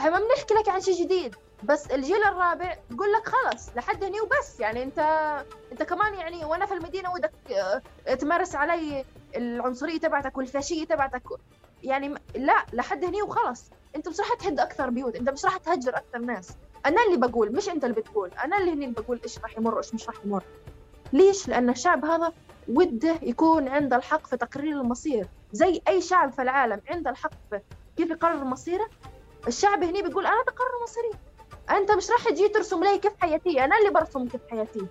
إحنا ما بنحكي لك عن شيء جديد بس الجيل الرابع بقول لك خلص لحد هني وبس يعني انت انت كمان يعني وأنا في المدينة ودك آه، تمارس علي العنصرية تبعتك والفاشية تبعتك. يعني لا لحد هني وخلص انت مش راح تهد أكثر بيوت انت مش راح تهجر أكثر ناس. أنا اللي بقول مش انت اللي بتقول. أنا اللي هني اللي بقول إيش راح يمر وإيش مش راح يمر. ليش؟ لأن الشعب هذا وده يكون عنده الحق في تقرير المصير. زي أي شعب في العالم عنده الحق في كيف يقرر مصيره؟ الشعب هني بيقول أنا بقرر مصيري أنت مش راح تجي ترسم لي كيف حياتي؟ أنا اللي برسم كيف حياتي.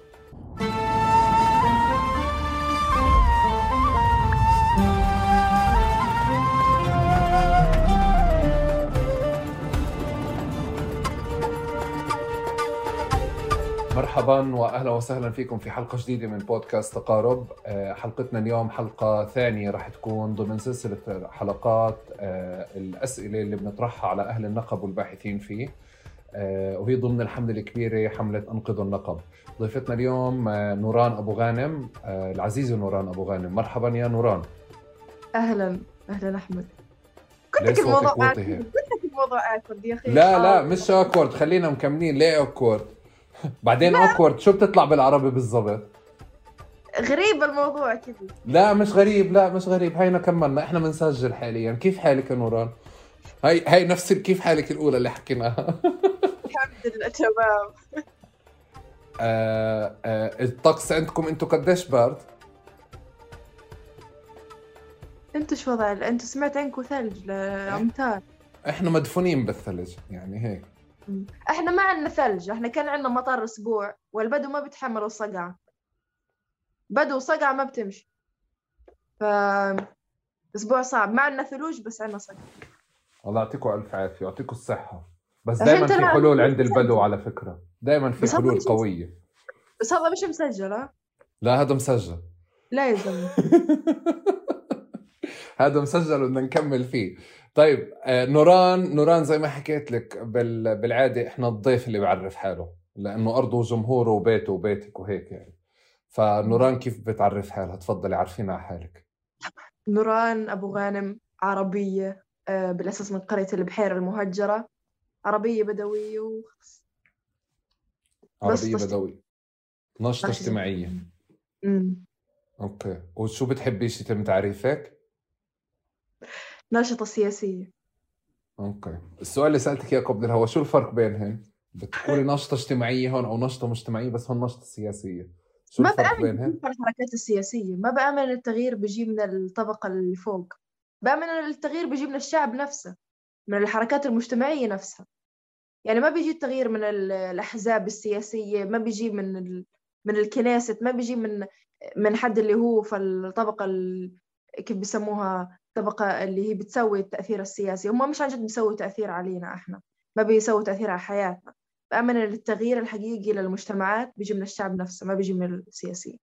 مرحبا واهلا وسهلا فيكم في حلقة جديدة من بودكاست تقارب آه، حلقتنا اليوم حلقة ثانية راح تكون ضمن سلسلة حلقات آه، الأسئلة اللي بنطرحها على أهل النقب والباحثين فيه. آه، وهي ضمن الحملة الكبيرة حملة انقذوا النقب. ضيفتنا اليوم نوران أبو غانم العزيزه نوران أبو غانم. مرحبا يا نوران. أهلا أهلا أحمد. كنت الموضوع كنت الموضوع awkward يا أخي. لا لا مش awkward خلينا مكملين. ليه awkward؟ بعدين awkward شو بتطلع بالعربي بالضبط؟ غريب الموضوع كذا لا مش غريب لا مش غريب. هينا كملنا. إحنا بنسجل حاليا. كيف حالك يا نوران؟ هاي هاي نفس كيف حالك الأولى اللي حكيناها الحمد لله تمام. آه آه الطقس عندكم أنتم قديش بارد؟ أنتوا شو وضع أنتوا سمعت عنكم ثلج امتار إحنا مدفونين بالثلج يعني هيك. إحنا ما عندنا ثلج إحنا كان عندنا مطر أسبوع والبدو ما بيتحملوا الصقعة بدو وصقعة ما بتمشي. ف أسبوع صعب. ما عندنا ثلوج بس عندنا صقعة الله يعطيكم ألف عافية يعطيكم الصحة. بس دائما في حلول عند البدو على فكرة. دائما في حلول قوية. بس هذا مش مسجل ها؟ لا هذا مسجل. لا يا زلمة. هذا مسجل وبدنا نكمل فيه. طيب آه، نوران نوران زي ما حكيت لك بالعادة إحنا الضيف اللي بيعرف حاله لأنه أرضه وجمهوره وبيته وبيتك وهيك يعني. فنوران كيف بتعرف حالها؟ تفضلي عرفينا على حالك. نوران أبو غانم عربية آه، بالأساس من قرية البحيرة المهجرة. عربية بدوية وخلص عربية بدوية. نشطة اجتماعية. امم okay. وشو بتحبي؟ يتم تعريفك؟ ناشطة سياسية. أوكي. السؤال اللي سألتك اياه قبل الهوا شو الفرق بينهم؟ بتقولي نشطة اجتماعية هون أو نشطة مجتمعية بس هون نشطة سياسية. شو ما الفرق بينهم؟ الحركات السياسية. ما بآمن التغيير بيجي من الطبقة اللي فوق. بآمن التغيير بيجي من الشعب نفسه من الحركات المجتمعية نفسها. يعني ما بيجي التغيير من الأحزاب السياسية ما بيجي من ال... من الكنيست ما بيجي من من حد اللي هو في الطبقة ال... كيف بيسموها الطبقة اللي هي بتسوي التأثير السياسي. هم مش عن جد بيسووا تأثير علينا إحنا ما بيسووا تأثير على حياتنا. بأمن التغيير الحقيقي للمجتمعات بيجي من الشعب نفسه ما بيجي من السياسيين.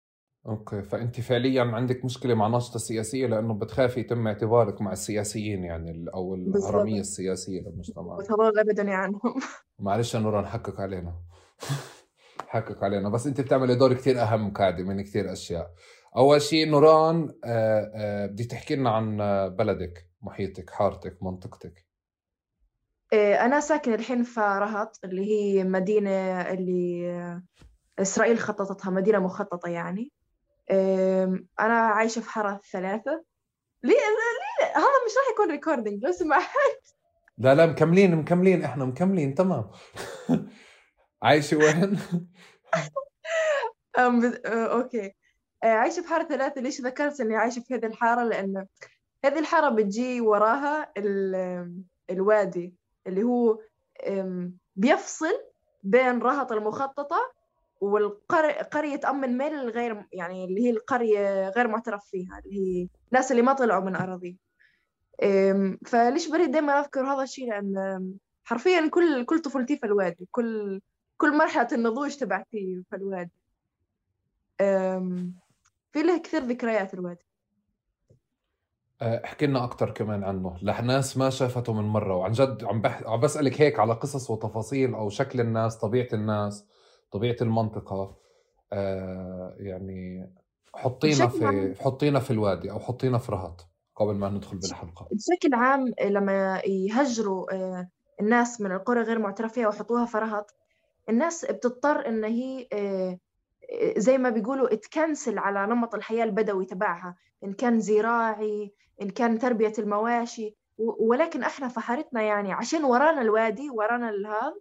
أوكي فأنت فعليا عندك مشكلة مع نشطه سياسية لأنه بتخافي يتم اعتبارك مع السياسيين يعني أو الهرمية السياسية للمجتمع. هذول ابدا عنهم معلش نورا نحكك علينا. حكك علينا. بس أنت بتعملي دور كثير أهم قاعدة من كثير أشياء. أول شيء نوران آه، آه، بدي تحكي لنا عن بلدك محيطك حارتك منطقتك. آه، أنا ساكنة الحين في رهط اللي هي مدينة اللي إسرائيل خططتها مدينة مخططة يعني. أنا عايشة في حارة ثلاثة ليه؟ ليه؟ هذا مش راح يكون recording لو سمحت. لا لا مكملين مكملين إحنا مكملين تمام. عايشة وين؟ أوكي آه، عايشة في حارة ثلاثة ليش ذكرت إني عايشة في هذه الحارة؟ لأن هذه الحارة بتجي وراها الوادي اللي هو بيفصل بين رهط المخططة والقرية أم الميل الغير يعني اللي هي القرية غير معترف فيها اللي هي الناس اللي ما طلعوا من أراضي. فليش بريد دائما أذكر هذا الشيء لأن حرفيا كل كل طفولتي في الوادي كل كل مرحلة النضوج تبعتي في الوادي. في له كثير ذكريات الوادي آه، احكي لنا أكثر كمان عنه. لناس ما شافته من مرة وعن جد عم, بح... عم بسألك هيك على قصص وتفاصيل أو شكل الناس طبيعة الناس طبيعة المنطقة. آه يعني حطينا في حطينا في الوادي أو حطينا في رهط قبل ما ندخل بالحلقة. بشكل عام لما يهجروا آه الناس من القرى غير معترف فيها وحطوها فرهط الناس بتضطر إن هي آه، زي ما بيقولوا تكنسل على نمط الحياة البدوي تبعها. إن كان زراعي إن كان تربية المواشي ولكن إحنا في حارتنا يعني عشان ورانا الوادي ورانا الهذا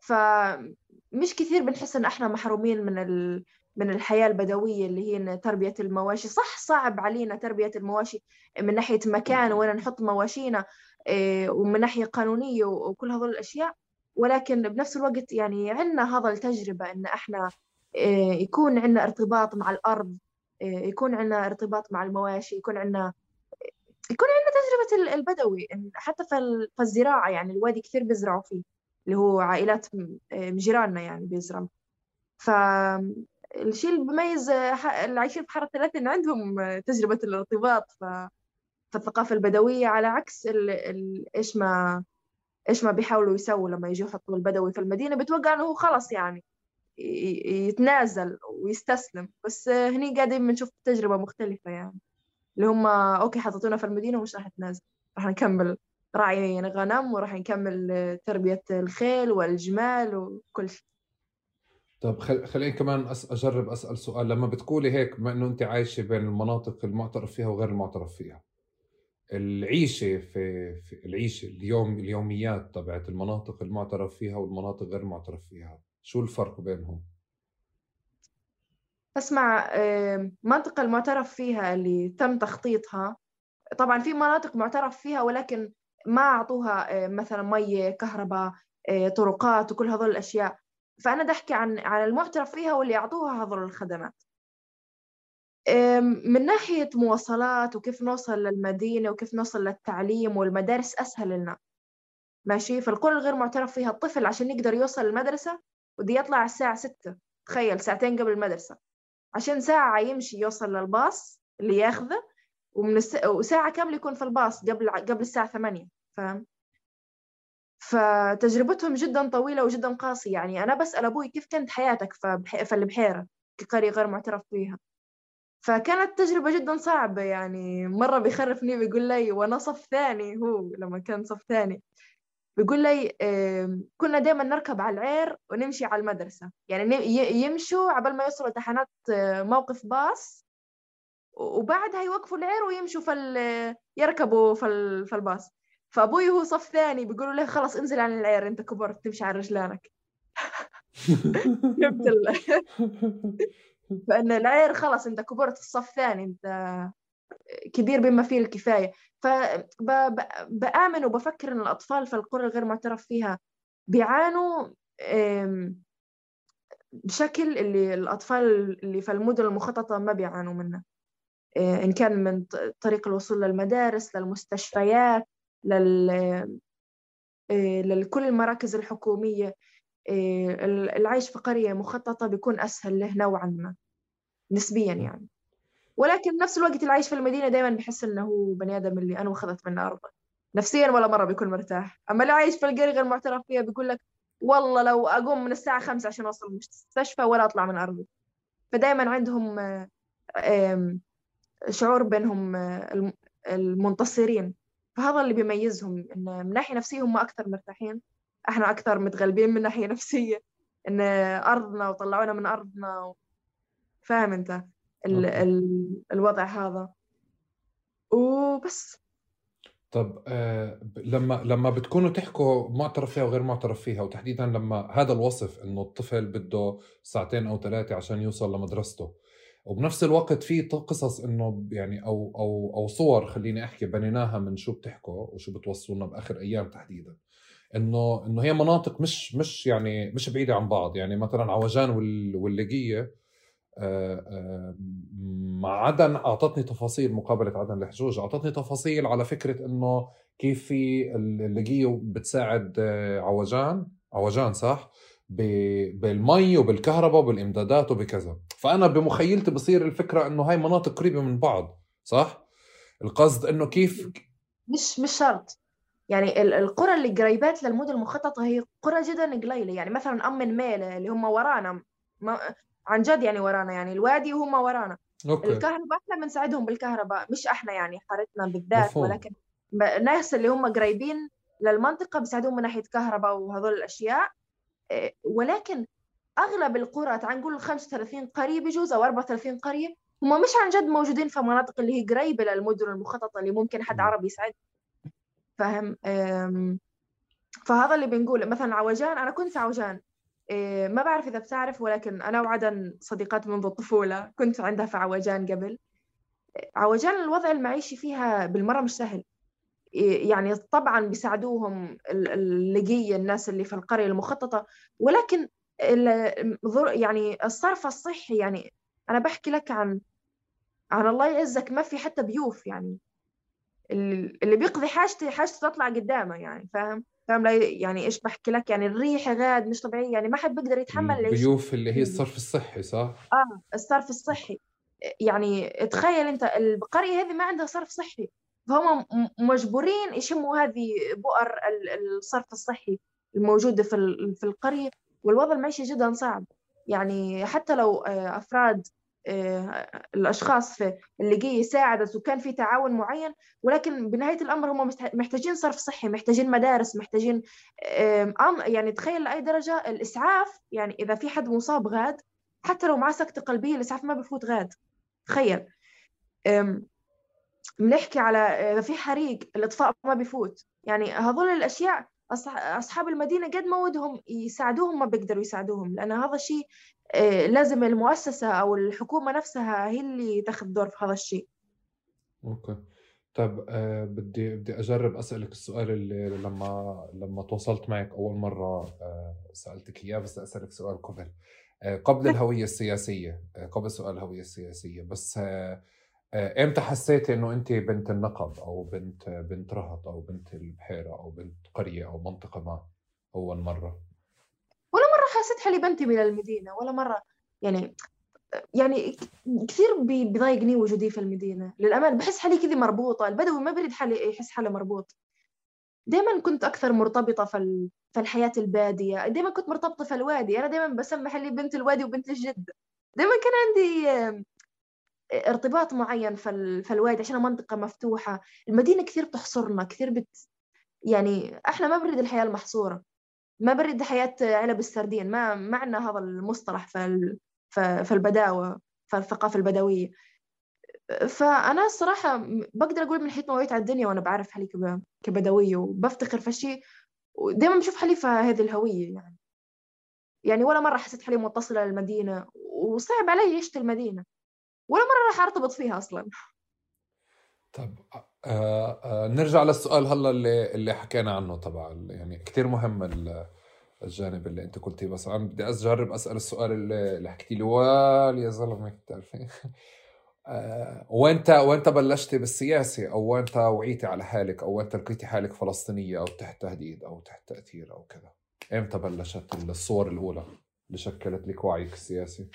فمش كثير بنحس إن إحنا محرومين من ال... من الحياة البدوية اللي هي تربية المواشي. صح صعب علينا تربية المواشي من ناحية مكان وين نحط مواشينا إيه، ومن ناحية قانونية وكل هذول الأشياء ولكن بنفس الوقت يعني عندنا هذا التجربة إن إحنا يكون عندنا ارتباط مع الأرض إيه، يكون عندنا ارتباط مع المواشي يكون عندنا يكون عندنا تجربة البدوي حتى في الزراعة يعني الوادي كثير بيزرعوا فيه اللي هو عائلات جيراننا يعني بيزرعوا. فالشيء اللي بيميز اللي عايشين في حارة ثلاثة إن عندهم تجربة الارتباط ف... في الثقافة البدوية على عكس ال... ال... إيش ما إيش ما بيحاولوا يسووا لما يجوا يحطوا البدوي في المدينة بتوقع إنه هو خلص يعني يتنازل ويستسلم. بس هني قاعدين بنشوف تجربة مختلفة يعني. اللي هم أوكي حطيتونا في المدينة ومش راح نتنازل راح نكمل راعي غنم وراح نكمل تربية الخيل والجمال وكل شيء. طب خل... خليني كمان أس... أجرب أسأل سؤال. لما بتقولي هيك بما إنه أنت عايشة بين المناطق المعترف فيها وغير المعترف فيها العيشة في, في العيشة اليوم اليوميات تبعت المناطق المعترف فيها والمناطق غير المعترف فيها شو الفرق بينهم؟ اسمع المنطقة المعترف فيها اللي تم تخطيطها. طبعا في مناطق معترف فيها ولكن ما أعطوها مثلا مية كهرباء طرقات وكل هذول الأشياء. فأنا بدي أحكي عن عن المعترف فيها واللي أعطوها هذول الخدمات. من ناحية مواصلات وكيف نوصل للمدينة وكيف نوصل للتعليم والمدارس أسهل لنا. ماشي؟ فالقرى الغير معترف فيها الطفل عشان يقدر يوصل المدرسة بده يطلع الساعة ستة. تخيل ساعتين قبل المدرسة. عشان ساعة يمشي يوصل للباص اللي ياخذه ومن الس... وساعة كاملة يكون في الباص قبل قبل الساعة ثمانية. فاهم؟ فتجربتهم جدا طويلة وجدا قاسية. يعني أنا بسأل أبوي كيف كانت حياتك في البحيرة كقرية غير معترف فيها فكانت تجربة جدا صعبة. يعني مرة بيخرفني بيقول لي وأنا صف ثاني. هو لما كان صف ثاني. بيقول لي كنا دائما نركب على العير ونمشي على المدرسة. يعني يمشوا عبال ما يوصلوا تحنات آه، موقف باص وبعدها يوقفوا العير ويمشوا في يركبوا في الباص. فأبوي هو صف ثاني بيقولوا له خلاص انزل عن العير انت كبرت تمشي على رجلانك. جبت فإن العير خلاص انت كبرت في الصف الثاني انت كبير بما فيه الكفاية. فبآمن وبفكر إن الأطفال في القرى الغير معترف فيها بيعانوا بشكل اللي الأطفال اللي في المدن المخططة ما بيعانوا منه. إن كان من طريق الوصول للمدارس للمستشفيات لل لكل المراكز الحكومية. العيش في قرية مخططة بيكون أسهل له نوعا ما نسبيا يعني. ولكن نفس الوقت اللي عايش في المدينة دائما بحس إنه هو بني آدم اللي أنا اخذت منه أرضه. نفسيا ولا مرة بيكون مرتاح. أما اللي عايش في القرية غير معترف فيها بيقول لك والله لو أقوم من الساعة 5 عشان أوصل المستشفى ولا أطلع من أرضي. فدائما عندهم شعور بينهم المنتصرين. فهذا اللي بيميزهم إن من ناحية نفسية هم أكثر مرتاحين. إحنا أكثر متغلبين من ناحية نفسية. إن أرضنا وطلعونا من أرضنا فاهم أنت؟ ال ال الوضع هذا. وبس. طب آه لما لما بتكونوا تحكوا معترف فيها وغير معترف فيها وتحديدا لما هذا الوصف إنه الطفل بده ساعتين أو ثلاثة عشان يوصل لمدرسته وبنفس الوقت في قصص إنه يعني أو أو أو صور خليني أحكي بنيناها من شو بتحكوا وشو بتوصلونا بآخر أيام تحديدا. إنه إنه هي مناطق مش مش يعني مش بعيدة عن بعض يعني مثلا عوجان واللقيه مع عدن أعطتني تفاصيل مقابلة عدن الحجوج أعطتني تفاصيل على فكرة إنه كيف في اللقيه بتساعد آه، عوجان عوجان صح؟ بالمي وبالكهرباء وبالإمدادات وبكذا. فأنا بمخيلتي بصير الفكرة إنه هاي مناطق قريبة من بعض صح؟ القصد إنه كيف مش مش شرط. يعني القرى اللي قريبات للمدن المخططة هي قرى جدا قليلة. يعني مثلا أم ميله اللي هم ورانا عن جد يعني ورانا يعني الوادي وهم ورانا. أوكي. الكهرباء إحنا بنساعدهم بالكهرباء مش إحنا يعني حارتنا بالذات مفهوم. ولكن الناس اللي هم قريبين للمنطقة بيساعدوهم من ناحية كهرباء وهذول الأشياء. آه، ولكن أغلب القرى تعال نقول 35 قريه بجوز أو 34 قريه هم مش عن جد موجودين في مناطق اللي هي قريبة للمدن المخططة اللي ممكن حد عربي يساعد. فاهم فهذا اللي بنقول مثلا عوجان أنا كنت عوجان. إيه، ما بعرف إذا بتعرف ولكن أنا وعدن صديقات منذ الطفولة كنت عندها في عوجان قبل. عوجان الوضع المعيشي فيها بالمرة مش سهل. إيه، يعني طبعا بيساعدوهم اللقية الناس اللي في القرية المخططة. ولكن يعني الصرف الصحي يعني أنا بحكي لك عن عن الله يعزك ما في حتى بيوف يعني اللي بيقضي حاجته حاجته تطلع قدامه يعني فاهم؟ فاهم؟ يعني إيش بحكي لك؟ يعني الريح غاد مش طبيعية يعني ما حد بيقدر يتحمل العيش. البيوف اللي هي الصرف الصحي صح؟ آه الصرف الصحي. يعني تخيل أنت القريه هذه ما عندها صرف صحي. فهم مجبورين يشموا هذه بؤر الصرف الصحي الموجودة في في القرية. والوضع المعيشي جدا صعب. يعني حتى لو آه، أفراد الأشخاص في اللي ساعدت وكان في تعاون معين ولكن بنهاية الأمر هم محتاجين صرف صحي محتاجين مدارس محتاجين يعني تخيل لأي درجة الإسعاف يعني إذا في حد مصاب غاد حتى لو معاه سكتة قلبية الإسعاف ما بفوت غاد. تخيل. بنحكي على إذا في حريق الإطفاء ما بفوت يعني هذول الأشياء أصحاب المدينة قد ما ودهم يساعدوهم ما بيقدروا يساعدوهم لأن هذا الشيء آه، لازم المؤسسة أو الحكومة نفسها هي اللي تاخذ دور في هذا الشيء. أوكي. طيب أه بدي بدي أجرب أسألك السؤال اللي لما لما تواصلت معك أول مرة أه سألتك إياه بس أسألك سؤال قبل. أه قبل الهوية السياسية أه قبل سؤال الهوية السياسية بس آه، إمتى حسيتي إنه أنت بنت النقب أو بنت بنت رهط أو بنت البحيرة أو بنت قرية أو منطقة ما أول مرة؟ حسيت حالي بنتمي للمدينه ولا مرة. يعني يعني كثير بيضايقني وجودي في المدينة. للأمانة بحس حالي كذا مربوطة. البدوي ما بريد حالي يحس حاله مربوط. دائما كنت أكثر مرتبطة في في الحياة البادية. دائما كنت مرتبطة في الوادي. أنا دائما بسمي حالي بنت الوادي وبنت الجد. دائما كان عندي ارتباط معين في في الوادي عشان منطقة مفتوحة. المدينة كثير بتحصرنا كثير بت يعني إحنا ما بريد الحياة المحصورة. ما بريد حياة علب السردين ما عندنا هذا المصطلح في ال... في البداوة في الثقافة البدوية. فأنا الصراحة بقدر أقول من حيث ما على الدنيا وأنا بعرف حالي كبدوية وبفتخر في شيء ودائما بشوف حالي في هذه الهوية يعني. يعني ولا مرة حسيت حالي متصلة للمدينة وصعب علي عيشة المدينة ولا مرة راح أرتبط فيها أصلا. طب آه آه نرجع للسؤال هلا اللي اللي حكينا عنه تبع يعني كثير مهم الجانب اللي انت قلتيه. بس أنا بدي أجرب أسأل السؤال اللي, اللي حكيتي لي. وال يا زلمة بتعرفي آه وانت وانت بلشتي بالسياسة؟ أو وانت وعيتي على حالك؟ أو وانت لقيتي حالك فلسطينية؟ أو تحت تهديد؟ أو تحت تأثير؟ أو كذا. إمتى بلشت الصور الأولى اللي شكلت لك وعيك السياسي؟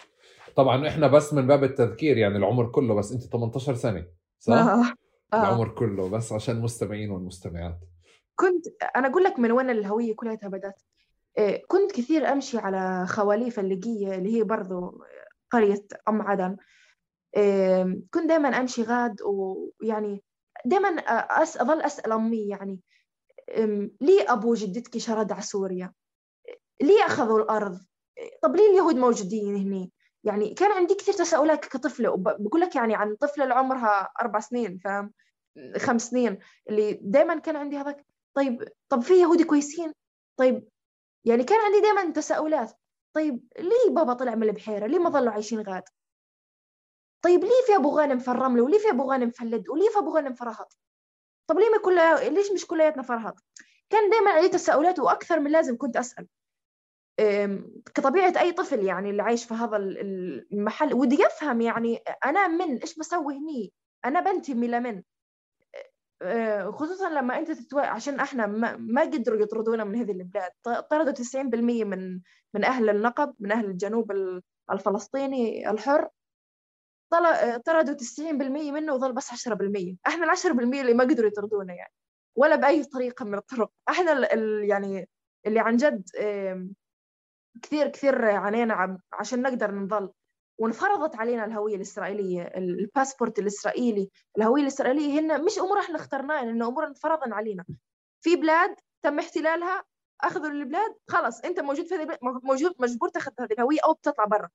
طبعا إحنا بس من باب التذكير يعني العمر كله بس أنت 18 سنة صح؟ آه. آه. العمر كله بس عشان المستمعين والمستمعات كنت أنا أقول لك من وين الهوية كلها بدات إيه، كنت كثير أمشي على خواليف اللقية اللي هي برضو قرية أم عدن كنت دائما أمشي غاد ويعني دائما أس... أظل أسأل أمي يعني ليه أبو جدتك شرد على سوريا؟ ليه أخذوا الأرض؟ طب ليه اليهود موجودين هنا؟ يعني كان عندي كثير تساؤلات كطفلة وبقول لك يعني عن طفلة اللي عمرها أربع سنين فاهم خمس سنين اللي دائما كان عندي هذاك طيب طب في يهودي كويسين؟ طيب يعني كان عندي دائما تساؤلات طيب ليه بابا طلع من البحيرة؟ ليه ما ظلوا عايشين غاد؟ طيب ليه في أبو غانم في الرملة وليه في أبو غانم في اللد وليه في أبو غانم في رهط طب ليه ما كل ليش مش كلياتنا في رهط كان دائما عندي تساؤلات وأكثر من لازم كنت أسأل. كطبيعة أي طفل يعني اللي عايش في هذا المحل ودي يفهم يعني أنا من إيش بسوي هني؟ أنا بنتمي لمن؟ آه، خصوصا لما أنت تتو... عشان إحنا ما, ما قدروا يطردونا من هذه البلاد. طردوا 90% من من أهل النقب من أهل الجنوب الفلسطيني الحر. طردوا 90% منه وظل بس 10% إحنا ال 10% اللي ما قدروا يطردونا يعني ولا بأي طريقة من الطرق. إحنا ال يعني اللي عن جد كثير كثير عانينا عشان نقدر نظل وانفرضت علينا الهوية الإسرائيلية الباسبورت الإسرائيلي. الهوية الإسرائيلية هن مش أمور إحنا اخترناها إنه أمور انفرضن علينا. في بلاد تم احتلالها أخذوا البلاد خلص أنت موجود في هذه موجود مجبور تاخذ هذه الهوية أو بتطلع برا.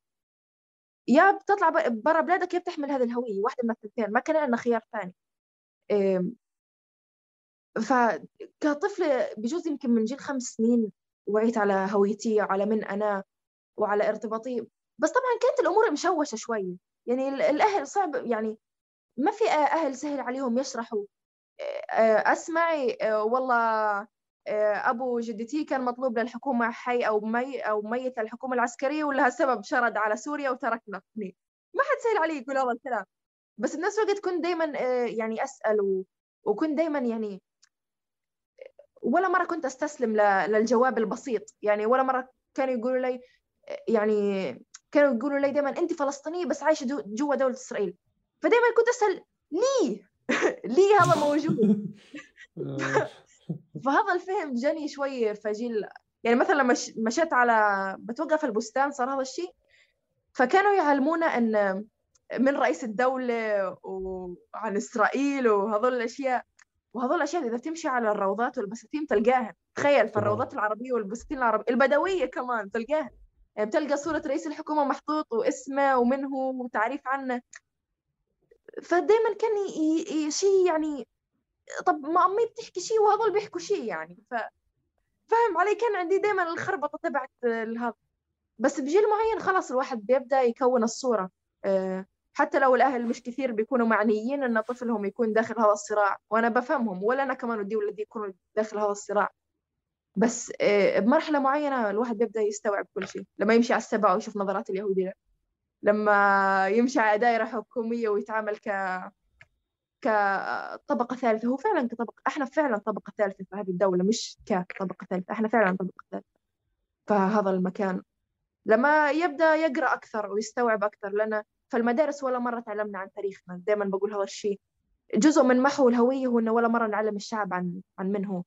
يا بتطلع برا بلادك يا بتحمل هذه الهوية واحدة من الثنتين. ما كان لنا خيار ثاني. فكطفلة بجوز يمكن من جيل خمس سنين وعيت على هويتي وعلى من أنا وعلى ارتباطي. بس طبعا كانت الأمور مشوشة شوي. يعني الأهل صعب يعني ما في أهل سهل عليهم يشرحوا. أسمعي والله أبو جدتي كان مطلوب للحكومة حي أو مي أو ميت للحكومة العسكرية ولها سبب شرد على سوريا وتركنا. ما حد سهل علي يقول هذا الكلام. بس بنفس الوقت كنت دائما يعني أسأل. وكنت دائما يعني ولا مرة كنت أستسلم للجواب البسيط. يعني ولا مرة كانوا يقولوا لي يعني كانوا يقولوا لي دائما أنت فلسطينية بس عايشة جوا دولة إسرائيل. فدائما كنت أسأل ليه؟ ليه هذا موجود؟ فهذا الفهم جاني شوي في جيل يعني مثلا لما مشيت على بتوقف البستان صار هذا الشيء. فكانوا يعلمونا أن من رئيس الدولة وعن إسرائيل وهذول الأشياء. وهذول الأشياء إذا تمشي على الروضات والبساتين تلقاها. تخيل في الروضات العربية والبساتين العربية البدوية كمان تلقاها. يعني بتلقى صورة رئيس الحكومة محطوط واسمه ومن هو وتعريف عنه. فدائما كان شيء يعني طب ما أمي بتحكي شيء وهذول بيحكوا شيء يعني. ف فاهم علي كان عندي دائما الخربطة تبعت هذا بس بجيل معين خلاص الواحد بيبدأ يكون الصورة آه، حتى لو الأهل مش كثير بيكونوا معنيين أن طفلهم يكون داخل هذا الصراع وأنا بفهمهم ولا أنا كمان ودي ولدي يكونوا داخل هذا الصراع. بس آه، بمرحلة معينة الواحد بيبدأ يستوعب كل شيء لما يمشي على السبعة ويشوف نظرات اليهودية لما يمشي على دائرة حكومية ويتعامل ك كطبقة ثالثة هو فعلا كطبقة إحنا فعلا طبقة ثالثة في هذه الدولة مش كطبقة ثالثة إحنا فعلا طبقة ثالثة فهذا المكان. لما يبدأ يقرأ أكثر ويستوعب أكثر لأن فالمدارس ولا مرة تعلمنا عن تاريخنا دائما بقول هذا الشيء. جزء من محو الهوية هو إنه ولا مرة نعلم الشعب عن عن من هو.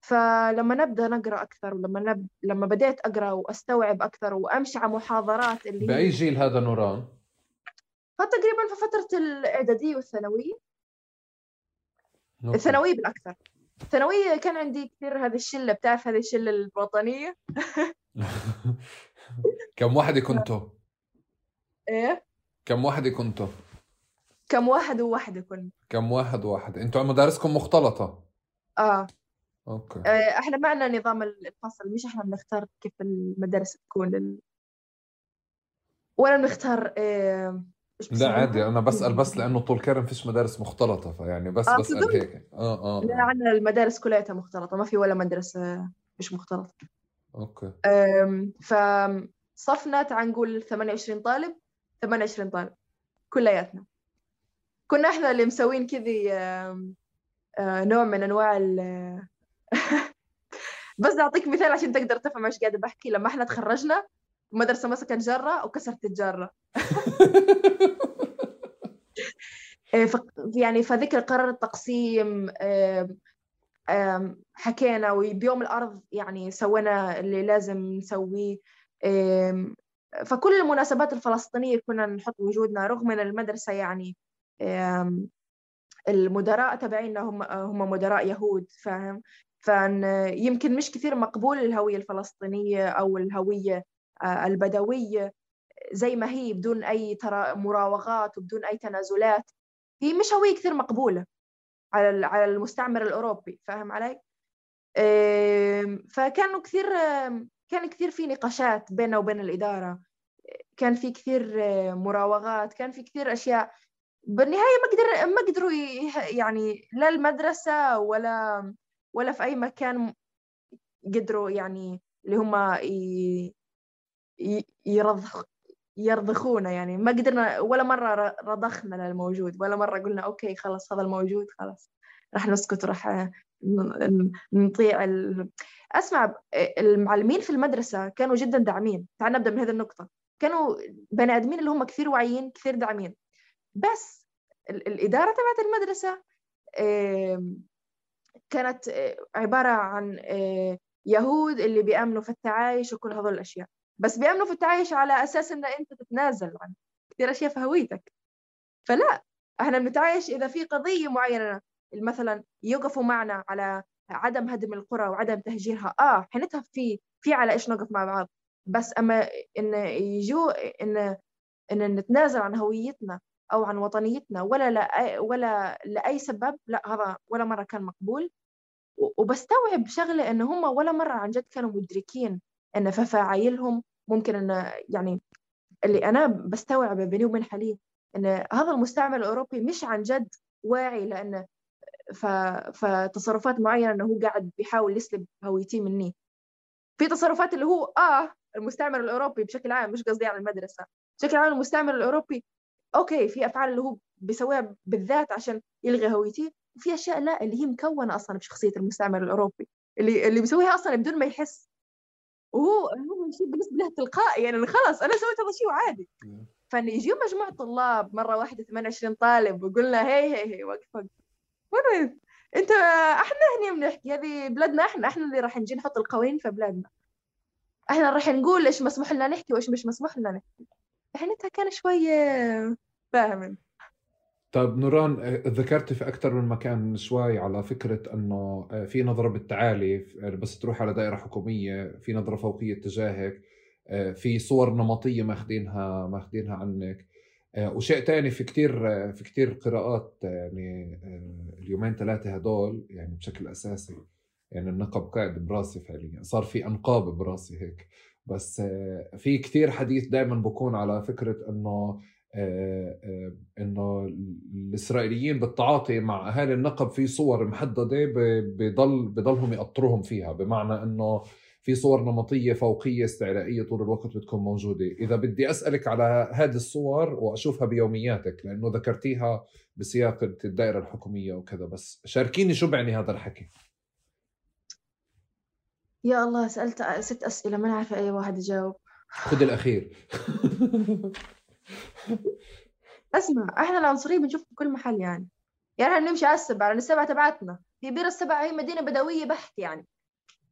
فلما نبدأ نقرأ أكثر ولما نب... لما بديت أقرأ وأستوعب أكثر وأمشي على محاضرات اللي بأي جيل هذا نوران؟ تقريبا في فترة الإعدادية والثانوية. الثانوية بالأكثر. الثانوية كان عندي كثير هذه الشلة بتعرف هذه الشلة الوطنية؟ كم واحدة كنتوا؟ إيه؟ كم وحده كنتوا؟ كم واحد وواحدة كنا. كم واحد وواحد أنتوا مدارسكم مختلطة؟ آه. أوكي. آه، إحنا معنا نظام الفصل مش إحنا بنختار كيف المدارس تكون لل... ولا بنختار آه... لا عادي أنا بسال بس لأنه طول كرم فيش مدارس مختلطة فيعني بس آه بسال هيك. آه آه لا عندنا المدارس كلها مختلطة ما في ولا مدرسة مش مختلطة. أوكي. فصفنا تعال نقول 28 طالب 28 طالب كلياتنا. كنا إحنا اللي مسوين كذي نوع من أنواع ال بس أعطيك مثال عشان تقدر تفهم إيش قاعدة بحكي. لما إحنا تخرجنا المدرسة مسكت جره وكسرت الجره إيه، يعني فذكر قرار التقسيم حكينا وبيوم الأرض يعني سوينا اللي لازم نسويه. فكل المناسبات الفلسطينية كنا نحط وجودنا رغم أن المدرسة يعني المدراء تبعينا هم هم مدراء يهود فاهم فيمكن مش كثير مقبول الهوية الفلسطينية أو الهوية آه، البدوية زي ما هي بدون أي مراوغات وبدون أي تنازلات هي مش هوية كثير مقبولة على على المستعمر الأوروبي فاهم علي؟ فكانوا كثير كان كثير في نقاشات بيننا وبين الإدارة كان في كثير مراوغات كان في كثير أشياء. بالنهاية ما قدر ما قدروا يعني لا المدرسة ولا ولا في أي مكان قدروا يعني اللي هم يرضخ يرضخونا يعني. ما قدرنا ولا مرة رضخنا للموجود ولا مرة قلنا أوكي خلاص هذا الموجود خلاص راح نسكت راح نطيع ال... أسمع المعلمين في المدرسة كانوا جدا داعمين. تعال نبدأ من هذه النقطة. كانوا بني آدمين اللي هم كثير واعيين كثير داعمين. بس الإدارة تبعت المدرسة كانت عبارة عن يهود اللي بيأمنوا في التعايش وكل هذول الأشياء. بس بيأمنوا في التعايش على أساس إن أنت تتنازل عن كثير أشياء في هويتك. فلا إحنا بنتعايش إذا في قضية معينة. مثلا يوقفوا معنا على عدم هدم القرى وعدم تهجيرها. آه حينتها في في على إيش نقف مع بعض. بس أما إن يجوا إن إن نتنازل عن هويتنا أو عن وطنيتنا ولا لا ولا لأي سبب لا هذا ولا مرة كان مقبول. وبستوعب شغلة إن هم ولا مرة عن جد كانوا مدركين إن في فعايلهم ممكن إن يعني اللي أنا بستوعب بيني وبين حليم إن هذا المستعمر الأوروبي مش عن جد واعي لأنه ف... فتصرفات معينة إنه هو قاعد بيحاول يسلب هويتي مني. في تصرفات اللي هو آه المستعمر الأوروبي بشكل عام مش قصدي على المدرسة بشكل عام المستعمر الأوروبي okay في أفعال اللي هو بيسويها بالذات عشان يلغي هويتي وفي أشياء لا اللي هي مكونة أصلا بشخصية المستعمر الأوروبي اللي اللي بيسويها أصلا بدون ما يحس. وهو هو شيء بالنسبة له تلقائي يعني خلاص أنا سويت هذا الشيء وعادي. فان يجيو مجموعة طلاب مرة واحدة 28 طالب وقلنا هي هي هي وقف وقف. وين انت إحنا هني بنحكي هذه بلادنا إحنا إحنا اللي راح نجي نحط القوانين في بلادنا. إحنا راح نقول إيش مسموح لنا نحكي وإيش مش مسموح لنا نحكي. إحنا كان شوية فاهم. طيب نوران ذكرت في أكثر من مكان شوي على فكرة أنه في نظرة بالتعالي بس تروح على دائرة حكومية في نظرة فوقية تجاهك في صور نمطية ماخذينها ماخذينها عنك. وشيء ثاني في كثير في كثير قراءات يعني اليومين ثلاثة هدول يعني بشكل أساسي يعني النقب قاعد براسي فعليا صار في أنقاب براسي هيك. بس في كثير حديث دائما بكون على فكرة أنه آه، آه، إنه الإسرائيليين بالتعاطي مع أهالي النقب في صور محددة بضل بضلهم يقطروهم فيها بمعنى إنه في صور نمطية فوقية استعلائية طول الوقت بتكون موجودة. إذا بدي أسألك على هذه الصور وأشوفها بيومياتك لأنه ذكرتيها بسياق الدائرة الحكومية وكذا بس شاركيني شو بعني هذا الحكي. يا الله سألت ست أسئلة ما عارفه أي واحد يجاوب. خذ الأخير. اسمع إحنا العنصرية بنشوف في كل محل يعني. يعني إحنا بنمشي على السبع لأن السبع تبعتنا. في بير السبع هي مدينة بدوية بحت يعني.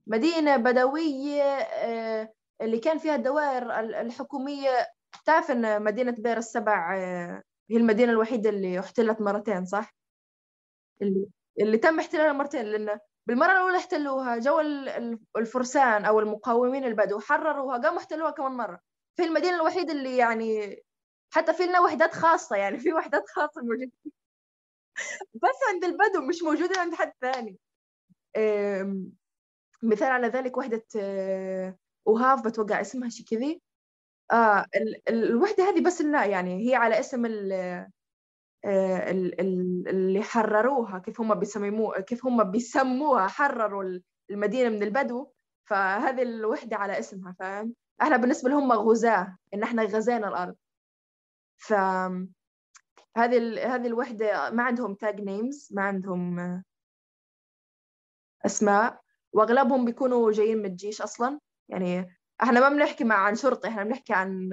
مدينة بدوية آه، اللي كان فيها الدوائر الحكومية. تعرف إن مدينة بير السبع آه، هي المدينة الوحيدة اللي احتلت مرتين صح؟ اللي اللي تم احتلالها مرتين لأن بالمرة الأولى احتلوها جو الفرسان أو المقاومين البدو حرروها قاموا احتلوها كمان مرة. في المدينة الوحيدة اللي يعني حتى في لنا وحدات خاصة يعني في وحدات خاصة موجودة. بس عند البدو مش موجودة عند حد ثاني. مثال على ذلك وحدة آه، وهاف بتوقع اسمها شي كذي. آه الوحدة هذه بس لا يعني هي على اسم آه، ال اللي حرروها كيف هم بيسموها كيف هم بيسموها حرروا المدينة من البدو. فهذه الوحدة على اسمها فاهم؟ إحنا بالنسبة لهم غزاة إن إحنا غزينا الأرض. ف هذه هذه الوحدة ما عندهم تاج نيمز ما عندهم أسماء. وأغلبهم بيكونوا جايين من الجيش أصلا. يعني إحنا ما بنحكي مع عن شرطي إحنا بنحكي عن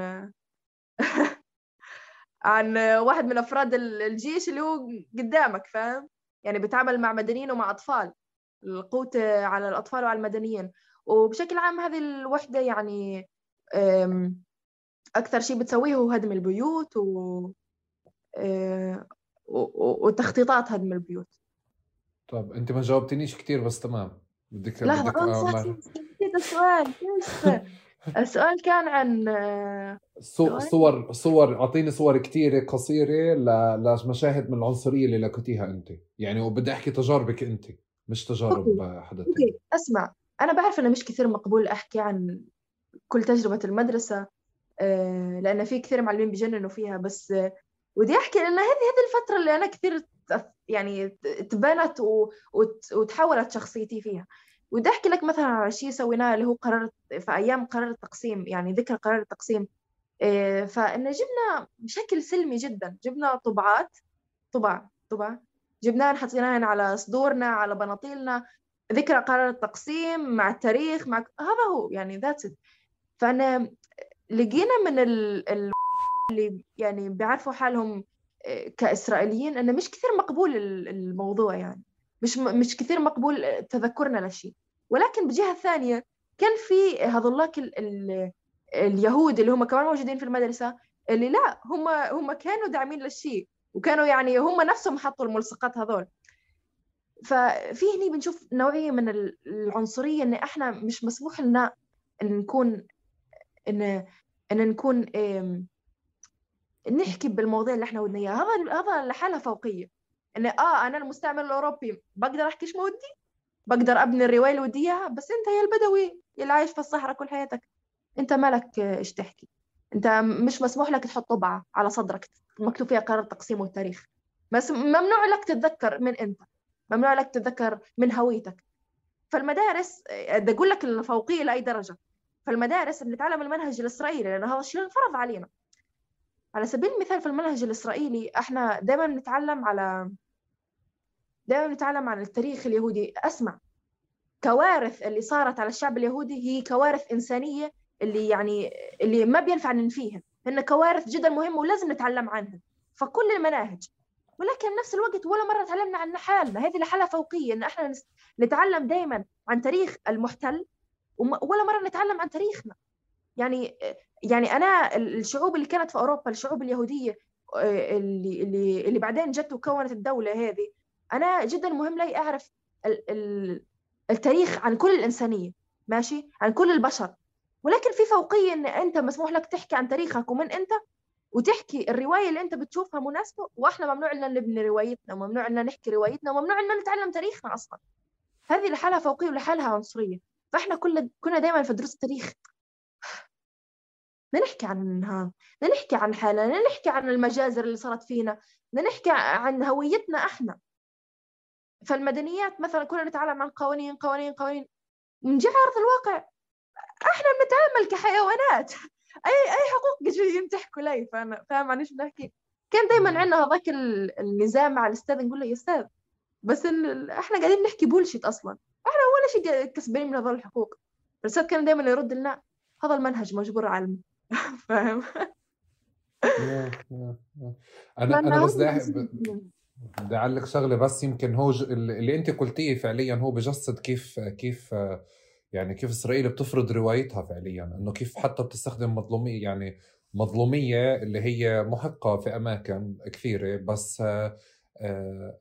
عن واحد من أفراد الجيش اللي هو قدامك فاهم؟ يعني بيتعامل مع مدنيين ومع أطفال القوت على الأطفال وعلى المدنيين. وبشكل عام هذه الوحدة يعني أكثر شيء بتسويه هو هدم البيوت و... آه، وتخطيطات هدم البيوت. طب أنت ما جاوبتنيش كثير بس تمام. بدك لحظة بدك نسيت السؤال السؤال كان عن آه، صور صور أعطيني صور كثيرة قصيرة لمشاهد من العنصرية اللي لقيتيها أنت. يعني وبدي أحكي تجاربك أنت مش تجارب. حدا أسمع. أنا بعرف إنه مش كثير مقبول أحكي عن كل تجربة المدرسة آه، لأن في كثير معلمين بجننوا فيها بس ودي أحكي لأن هذه هذه الفترة اللي أنا كثير يعني تبنت وتحولت شخصيتي فيها. ودي أحكي لك مثلا على شيء سويناه اللي هو قرار في أيام قرار التقسيم يعني ذكرى قرار التقسيم. آه، فإن جبنا بشكل سلمي جدا جبنا طبعات طبع طبع جبناها حطيناها على صدورنا على بناطيلنا ذكرى قرار التقسيم مع التاريخ مع هذا هو يعني ذاتس فأنا لقينا من ال... ال... اللي يعني بيعرفوا حالهم كإسرائيليين أنه مش كثير مقبول الموضوع يعني. مش مش كثير مقبول تذكرنا لشيء. ولكن بجهة ثانية كان في هذولاك ال... ال... اليهود اللي هم كمان موجودين في المدرسة اللي لا هم هم كانوا داعمين للشيء وكانوا يعني هم نفسهم حطوا الملصقات هذول. ففي هني بنشوف نوعية من العنصرية إن إحنا مش مسموح لنا إن نكون ان إن نكون نحكي بالمواضيع اللي إحنا ودنا إياها. هذا هذا لحالها فوقية. إن آه أنا المستعمر الأوروبي بقدر أحكي إيش ودي بقدر أبني الرواية اللي ودي إياها بس أنت يا البدوي اللي عايش في الصحراء كل حياتك أنت مالك إيش تحكي؟ أنت مش مسموح لك تحط طبعة على صدرك مكتوب فيها قرار التقسيم والتاريخ. بس ممنوع لك تتذكر من أنت ممنوع لك تتذكر من هويتك. فالمدارس بدي أقول لك الفوقية لأي درجة. فالمدارس بنتعلم المنهج الإسرائيلي لأنه هذا الشيء انفرض علينا. على سبيل المثال في المنهج الإسرائيلي إحنا دائما نتعلم على دائما نتعلم عن التاريخ اليهودي. أسمع كوارث اللي صارت على الشعب اليهودي هي كوارث إنسانية اللي يعني اللي ما بينفع ننفيها. هن كوارث جدا مهمه ولازم نتعلم عنها فكل المناهج. ولكن بنفس الوقت ولا مرة تعلمنا عن حالنا. هذه لحالها فوقية. إن إحنا نتعلم دائما عن تاريخ المحتل ولا مرة نتعلم عن تاريخنا. يعني يعني أنا الشعوب اللي كانت في أوروبا الشعوب اليهودية آه، اللي اللي اللي بعدين جت وكونت الدولة هذه أنا جدا مهم لي أعرف التاريخ عن كل الإنسانية ماشي؟ عن كل البشر. ولكن في فوقية إن أنت مسموح لك تحكي عن تاريخك ومن أنت وتحكي الرواية اللي أنت بتشوفها مناسبة وإحنا ممنوع لنا نبني روايتنا وممنوع لنا نحكي روايتنا وممنوع لنا نتعلم تاريخنا أصلا. هذه لحالها فوقية ولحالها عنصرية. فإحنا كل كنا دائما في دروس التاريخ بدنا نحكي عنها بدنا نحكي عن حالنا بدنا نحكي عن المجازر اللي صارت فينا بدنا نحكي عن هويتنا إحنا. فالمدنيات مثلا كنا نتعلم عن قوانين قوانين قوانين. من جهة أرض الواقع إحنا بنتعامل كحيوانات. أي أي حقوق جايين تحكوا لي فأنا فاهم عن إيش بنحكي كان دائما عندنا هذاك النزاع مع الأستاذ نقول له يا أستاذ بس إحنا قاعدين نحكي بولشيت أصلا. إحنا ولا شيء كسبانين من هذول الحقوق. الأستاذ كان دائما يرد لنا هذا المنهج مجبور علمه. فاهم؟ أنا أنا بس بدي أعلق شغلة بس يمكن هو ج... اللي أنت قلتيه فعليا هو بجسد كيف كيف يعني كيف إسرائيل بتفرض روايتها فعليا إنه كيف حتى بتستخدم مظلوميه يعني مظلومية اللي هي محقة في أماكن كثيرة بس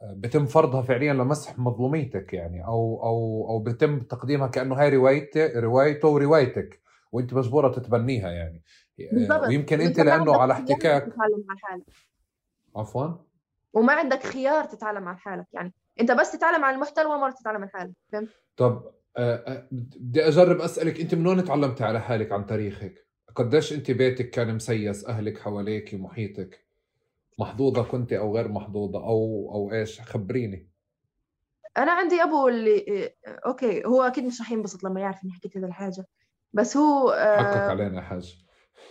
بتم فرضها فعليا لمسح مظلوميتك يعني أو أو أو بتم تقديمها كأنه هاي روايته روايته وروايتك. وانت مجبورة تتبنيها يعني. بالضبط. ويمكن انت لأنه على احتكاك. تتعلم عن حالك. عفوا. وما عندك خيار تتعلم عن حالك يعني. انت بس تتعلم عن المحتوى مره تتعلم عن حالك. فهمت؟ طب آه، آه، بدي أجرب أسألك انت من وين تعلمتي على حالك عن تاريخك قديش انت بيتك كان مسيس أهلك حواليك محيطك محظوظة كنت أو غير محظوظة؟ أو أو إيش؟ خبريني. أنا عندي أبو اللي أوكي هو أكيد مش رح ينبسط لما يعرف إني حكيت هذه الحاجة. بس هو حقك آه، علينا يا حاج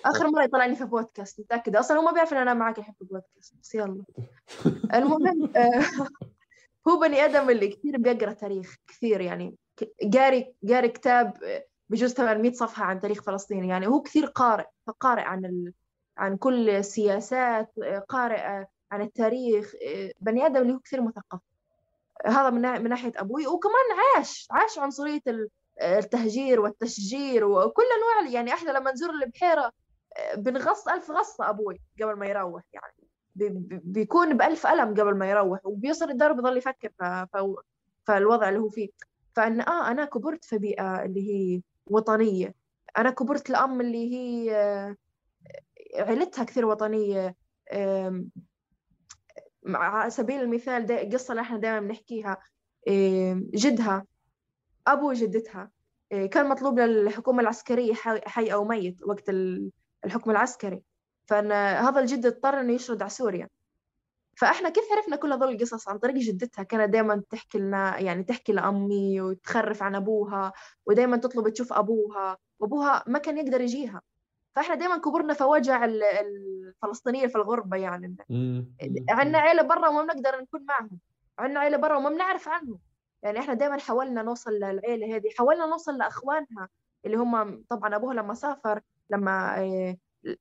آخر مرة يطلعني في بودكاست متأكدة؟ أصلا هو ما بيعرف إن أنا معك الحين في بودكاست بس يلا. المهم آه، هو بني آدم اللي كثير بيقرأ تاريخ كثير يعني قاري قاري كتاب بجوز 800 صفحة عن تاريخ فلسطين يعني هو كثير قارئ فقارئ عن ال... عن كل السياسات قارئ عن التاريخ بني آدم اللي هو كثير مثقف. هذا من من ناحية أبوي وكمان عاش عاش عنصرية التهجير والتشجير وكل أنواع يعني إحنا لما نزور البحيرة بنغص ألف غصة أبوي قبل ما يروح يعني. بيكون بألف ألم قبل ما يروح وبيوصل الدار بضل يفكر فالوضع اللي هو فيه. فأن آه أنا كبرت في بيئة اللي هي وطنية. أنا كبرت الأم اللي هي آه، عيلتها كثير وطنية. على سبيل المثال قصة اللي إحنا دائما بنحكيها جدها. أبو جدتها آه، كان مطلوب للحكومة العسكرية حي أو ميت وقت الحكم العسكري. فأن هذا الجد اضطر إنه يشرد على سوريا. فإحنا كيف عرفنا كل هذول القصص عن طريق جدتها؟ كانت دائما تحكي لنا يعني تحكي لأمي وتخرف عن أبوها ودائما تطلب تشوف أبوها وأبوها ما كان يقدر يجيها. فإحنا دائما كبرنا في وجع الفلسطينية في الغربة يعني. عندنا عيلة برا وما بنقدر نكون معهم. عندنا عيلة برا وما بنعرف عنهم. يعني إحنا دائما حاولنا نوصل للعيلة هذه حاولنا نوصل لاخوانها اللي هم طبعا ابوها لما سافر لما آه،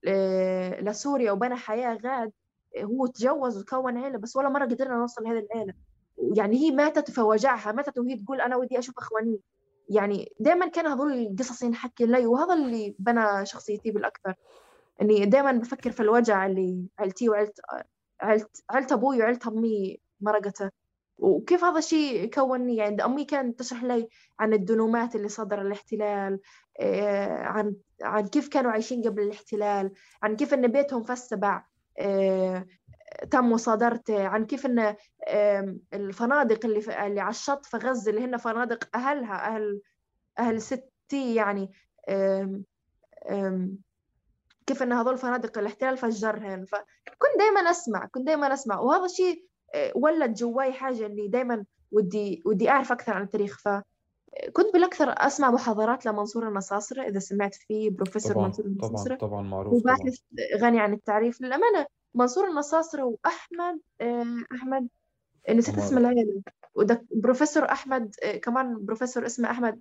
آه، لسوريا وبنى حياة غاد هو تجوز وكون عيلة بس ولا مرة قدرنا نوصل لهذه العيلة. يعني هي ماتت في وجعها ماتت وهي تقول أنا ودي أشوف إخواني. يعني دائما كان هذول القصص ينحكي لي وهذا اللي بنى شخصيتي بالأكثر. إني دائما بفكر في الوجع اللي عيلتي وعيلت عيلت عيلت أبوي وعيلت أمي مرقته وكيف هذا الشيء كونني يعني أمي كانت تشرح لي عن الدنومات اللي صدر الاحتلال آه، عن عن كيف كانوا عايشين قبل الاحتلال عن كيف إن بيتهم فالسبع آه، تم مصادرته عن كيف إن الفنادق اللي اللي على الشط في غزة اللي هن فنادق أهلها أهل أهل ستي يعني كيف إن هذول فنادق الاحتلال فجرهن. فكنت دائما أسمع كنت دائما أسمع. وهذا الشيء ولد جواي حاجة اني دائما ودي ودي أعرف أكثر عن التاريخ. ف كنت بالأكثر أسمع محاضرات لمنصور النصاصرة إذا سمعت فيه بروفيسور طبعا منصور النصاصرة. طبعا طبعا معروف وباحث غني عن التعريف. للأمانة منصور النصاصرة وأحمد آه، أحمد نسيت اسم العيلة. وده بروفيسور أحمد آه، كمان بروفيسور اسمه أحمد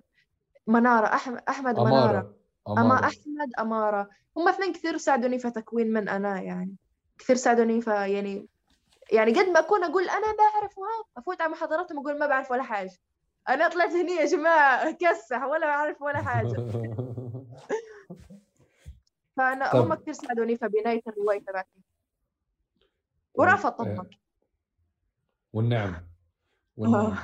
منارة أحمد احمد منارة. أمارة أما أمارة. أحمد أمارة. هم اثنين كثير ساعدوني في تكوين من أنا يعني. كثير ساعدوني في يعني يعني قد ما أكون أقول أنا بعرف وهذا أفوت على محاضراتهم أقول ما بعرف ولا حاجة. أنا طلعت هني يا جماعة كسح ولا بعرف ولا حاجة. فأنا طب هم كثير ساعدوني في بنايه الروايه تبعتي آه، طبعا. والنعم. والنعم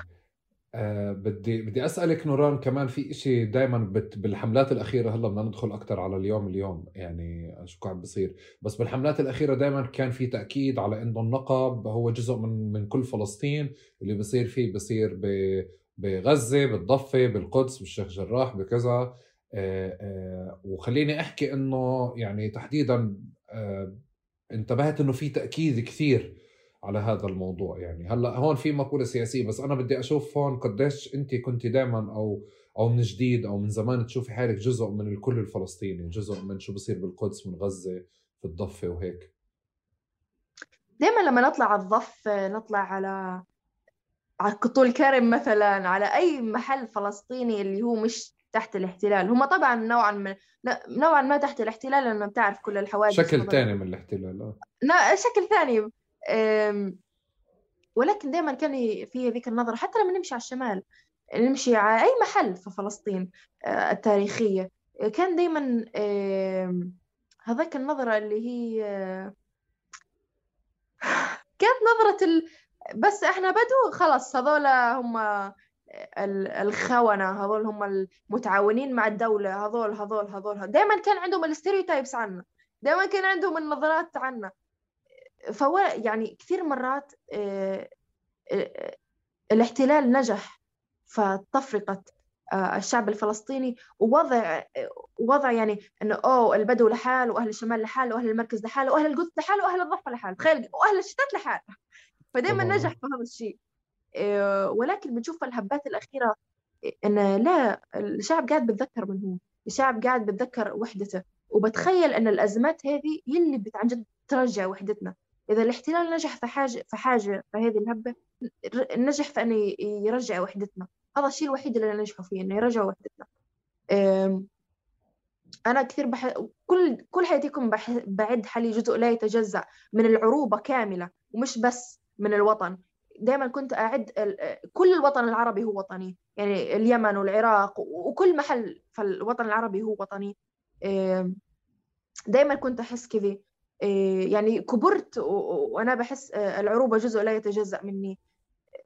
آه بدي بدي أسألك نوران كمان في إشي دائما بالحملات الأخيرة هلأ بدنا ندخل أكثر على اليوم اليوم يعني شو عم بصير. بس بالحملات الأخيرة دائما كان في تأكيد على إنه النقب هو جزء من من كل فلسطين اللي بصير فيه بصير بغزة بالضفة بالقدس بالشيخ جراح بكذا. آه آه وخليني أحكي إنه يعني تحديدا آه انتبهت إنه في تأكيد كثير على هذا الموضوع يعني. هلأ هون في مقولة سياسية بس أنا بدي أشوف هون قديش أنت كنت دائما أو أو من جديد أو من زمان تشوفي حالك جزء من الكل الفلسطيني جزء من شو بصير بالقدس من غزة في الضفة وهيك. دائما لما نطلع على الضف نطلع على على طول كرم مثلا على أي محل فلسطيني اللي هو مش تحت الاحتلال. هم طبعا نوعا ما نوعا ما تحت الاحتلال لأنه بتعرف كل الحوادث. شكل ثاني من الاحتلال آه. شكل ثاني ولكن دائما كان في هذيك النظرة حتى لما نمشي على الشمال نمشي على أي محل في فلسطين آه، التاريخية كان دائما هذاك النظرة اللي هي آه، كانت نظرة ال... بس إحنا بدو خلص هذول هم ال- الخونة هذول هم المتعاونين مع الدولة هذول هذول هذول دائما كان عندهم الستيريوتايبس عنا دائما كان عندهم النظرات عنا. فهو يعني كثير مرات آه، آه، الاحتلال نجح في تفرقة آه، الشعب الفلسطيني ووضع وضع يعني إنه أوه البدو لحال وأهل الشمال لحال وأهل المركز لحال وأهل القدس لحال وأهل الضفة لحال. تخيل وأهل الشتات لحال. فدائما نجح في هذا الشيء. ولكن بنشوف الهبات الأخيرة إن لا الشعب قاعد بتذكر من هو. الشعب قاعد بتذكر وحدته. وبتخيل إن الأزمات هذه هي اللي عن جد ترجع وحدتنا. إذا الاحتلال نجح في حاجة في حاجة في هذه الهبة نجح في انه يرجع وحدتنا. هذا الشيء الوحيد اللي نجحوا فيه إنه يرجعوا وحدتنا. أنا كثير بح... كل كل حياتكم بح... بعد حالي جزء لا يتجزأ من العروبة كاملة ومش بس من الوطن. دائما كنت ال... كل الوطن العربي هو وطني. يعني اليمن والعراق وكل محل في الوطن العربي هو وطني. دائما كنت أحس كذا يعني كبرت وأنا بحس العروبة جزء لا يتجزأ مني.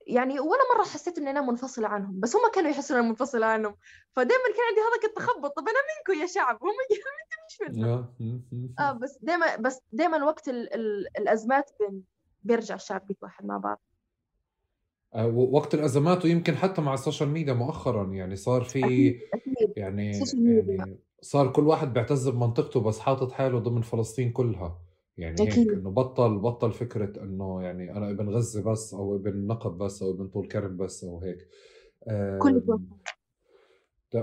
يعني ولا مرة حسيت إني أنا منفصلة عنهم بس هم كانوا يحسوا اني منفصلة عنهم. فدائما كان عندي هذاك التخبط طب أنا منكم يا شعب؟ هم أنت مش منهم. آه بس دائما بس دائما وقت ال ال الأزمات بيرجع الشعب بيتوحد مع بعض. آه، وقت الأزمات ويمكن حتى مع ال social media مؤخرا يعني صار في يعني يعني صار كل واحد بيعتز بمنطقته بس حاطط حاله ضمن فلسطين كلها. يعني هيك أكيد. إنه بطل بطل فكرة إنه يعني أنا ابن غزة بس أو ابن نقب بس أو ابن طول كرم بس أو هيك. كل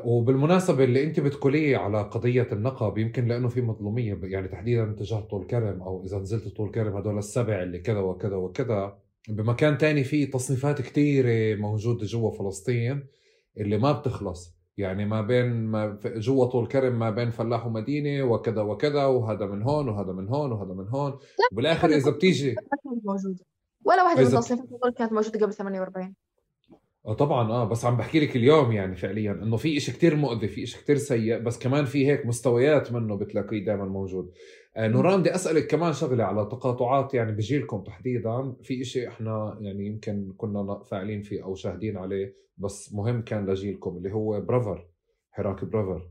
وبالمناسبة اللي أنت بتقوليه على قضية النقب يمكن لأنه في مظلومية يعني تحديدا تجاه طول كرم أو إذا نزلت طول كرم هدول السبع اللي كذا وكذا وكذا بمكان تاني في تصنيفات كثيرة موجودة جوا فلسطين اللي ما بتخلص. يعني ما بين ما جوا طول كرم ما بين فلاح ومدينة وكذا وكذا وهذا من هون وهذا من هون وهذا من هون. وبالآخر إذا بتيجي موجودة. ولا واحدة من التصنيفات كانت موجودة قبل 48 آه طبعا آه بس عم بحكي لك اليوم يعني فعليا إنه في إشي كتير مؤذي في إشي كتير سيء بس كمان في هيك مستويات منه بتلاقيه دائما موجود. آه نوران بدي أسألك كمان شغلة على تقاطعات يعني بجيلكم تحديدا في إشي إحنا يعني يمكن كنا فاعلين فيه أو شاهدين عليه بس مهم كان لجيلكم اللي هو برافر حراك برافر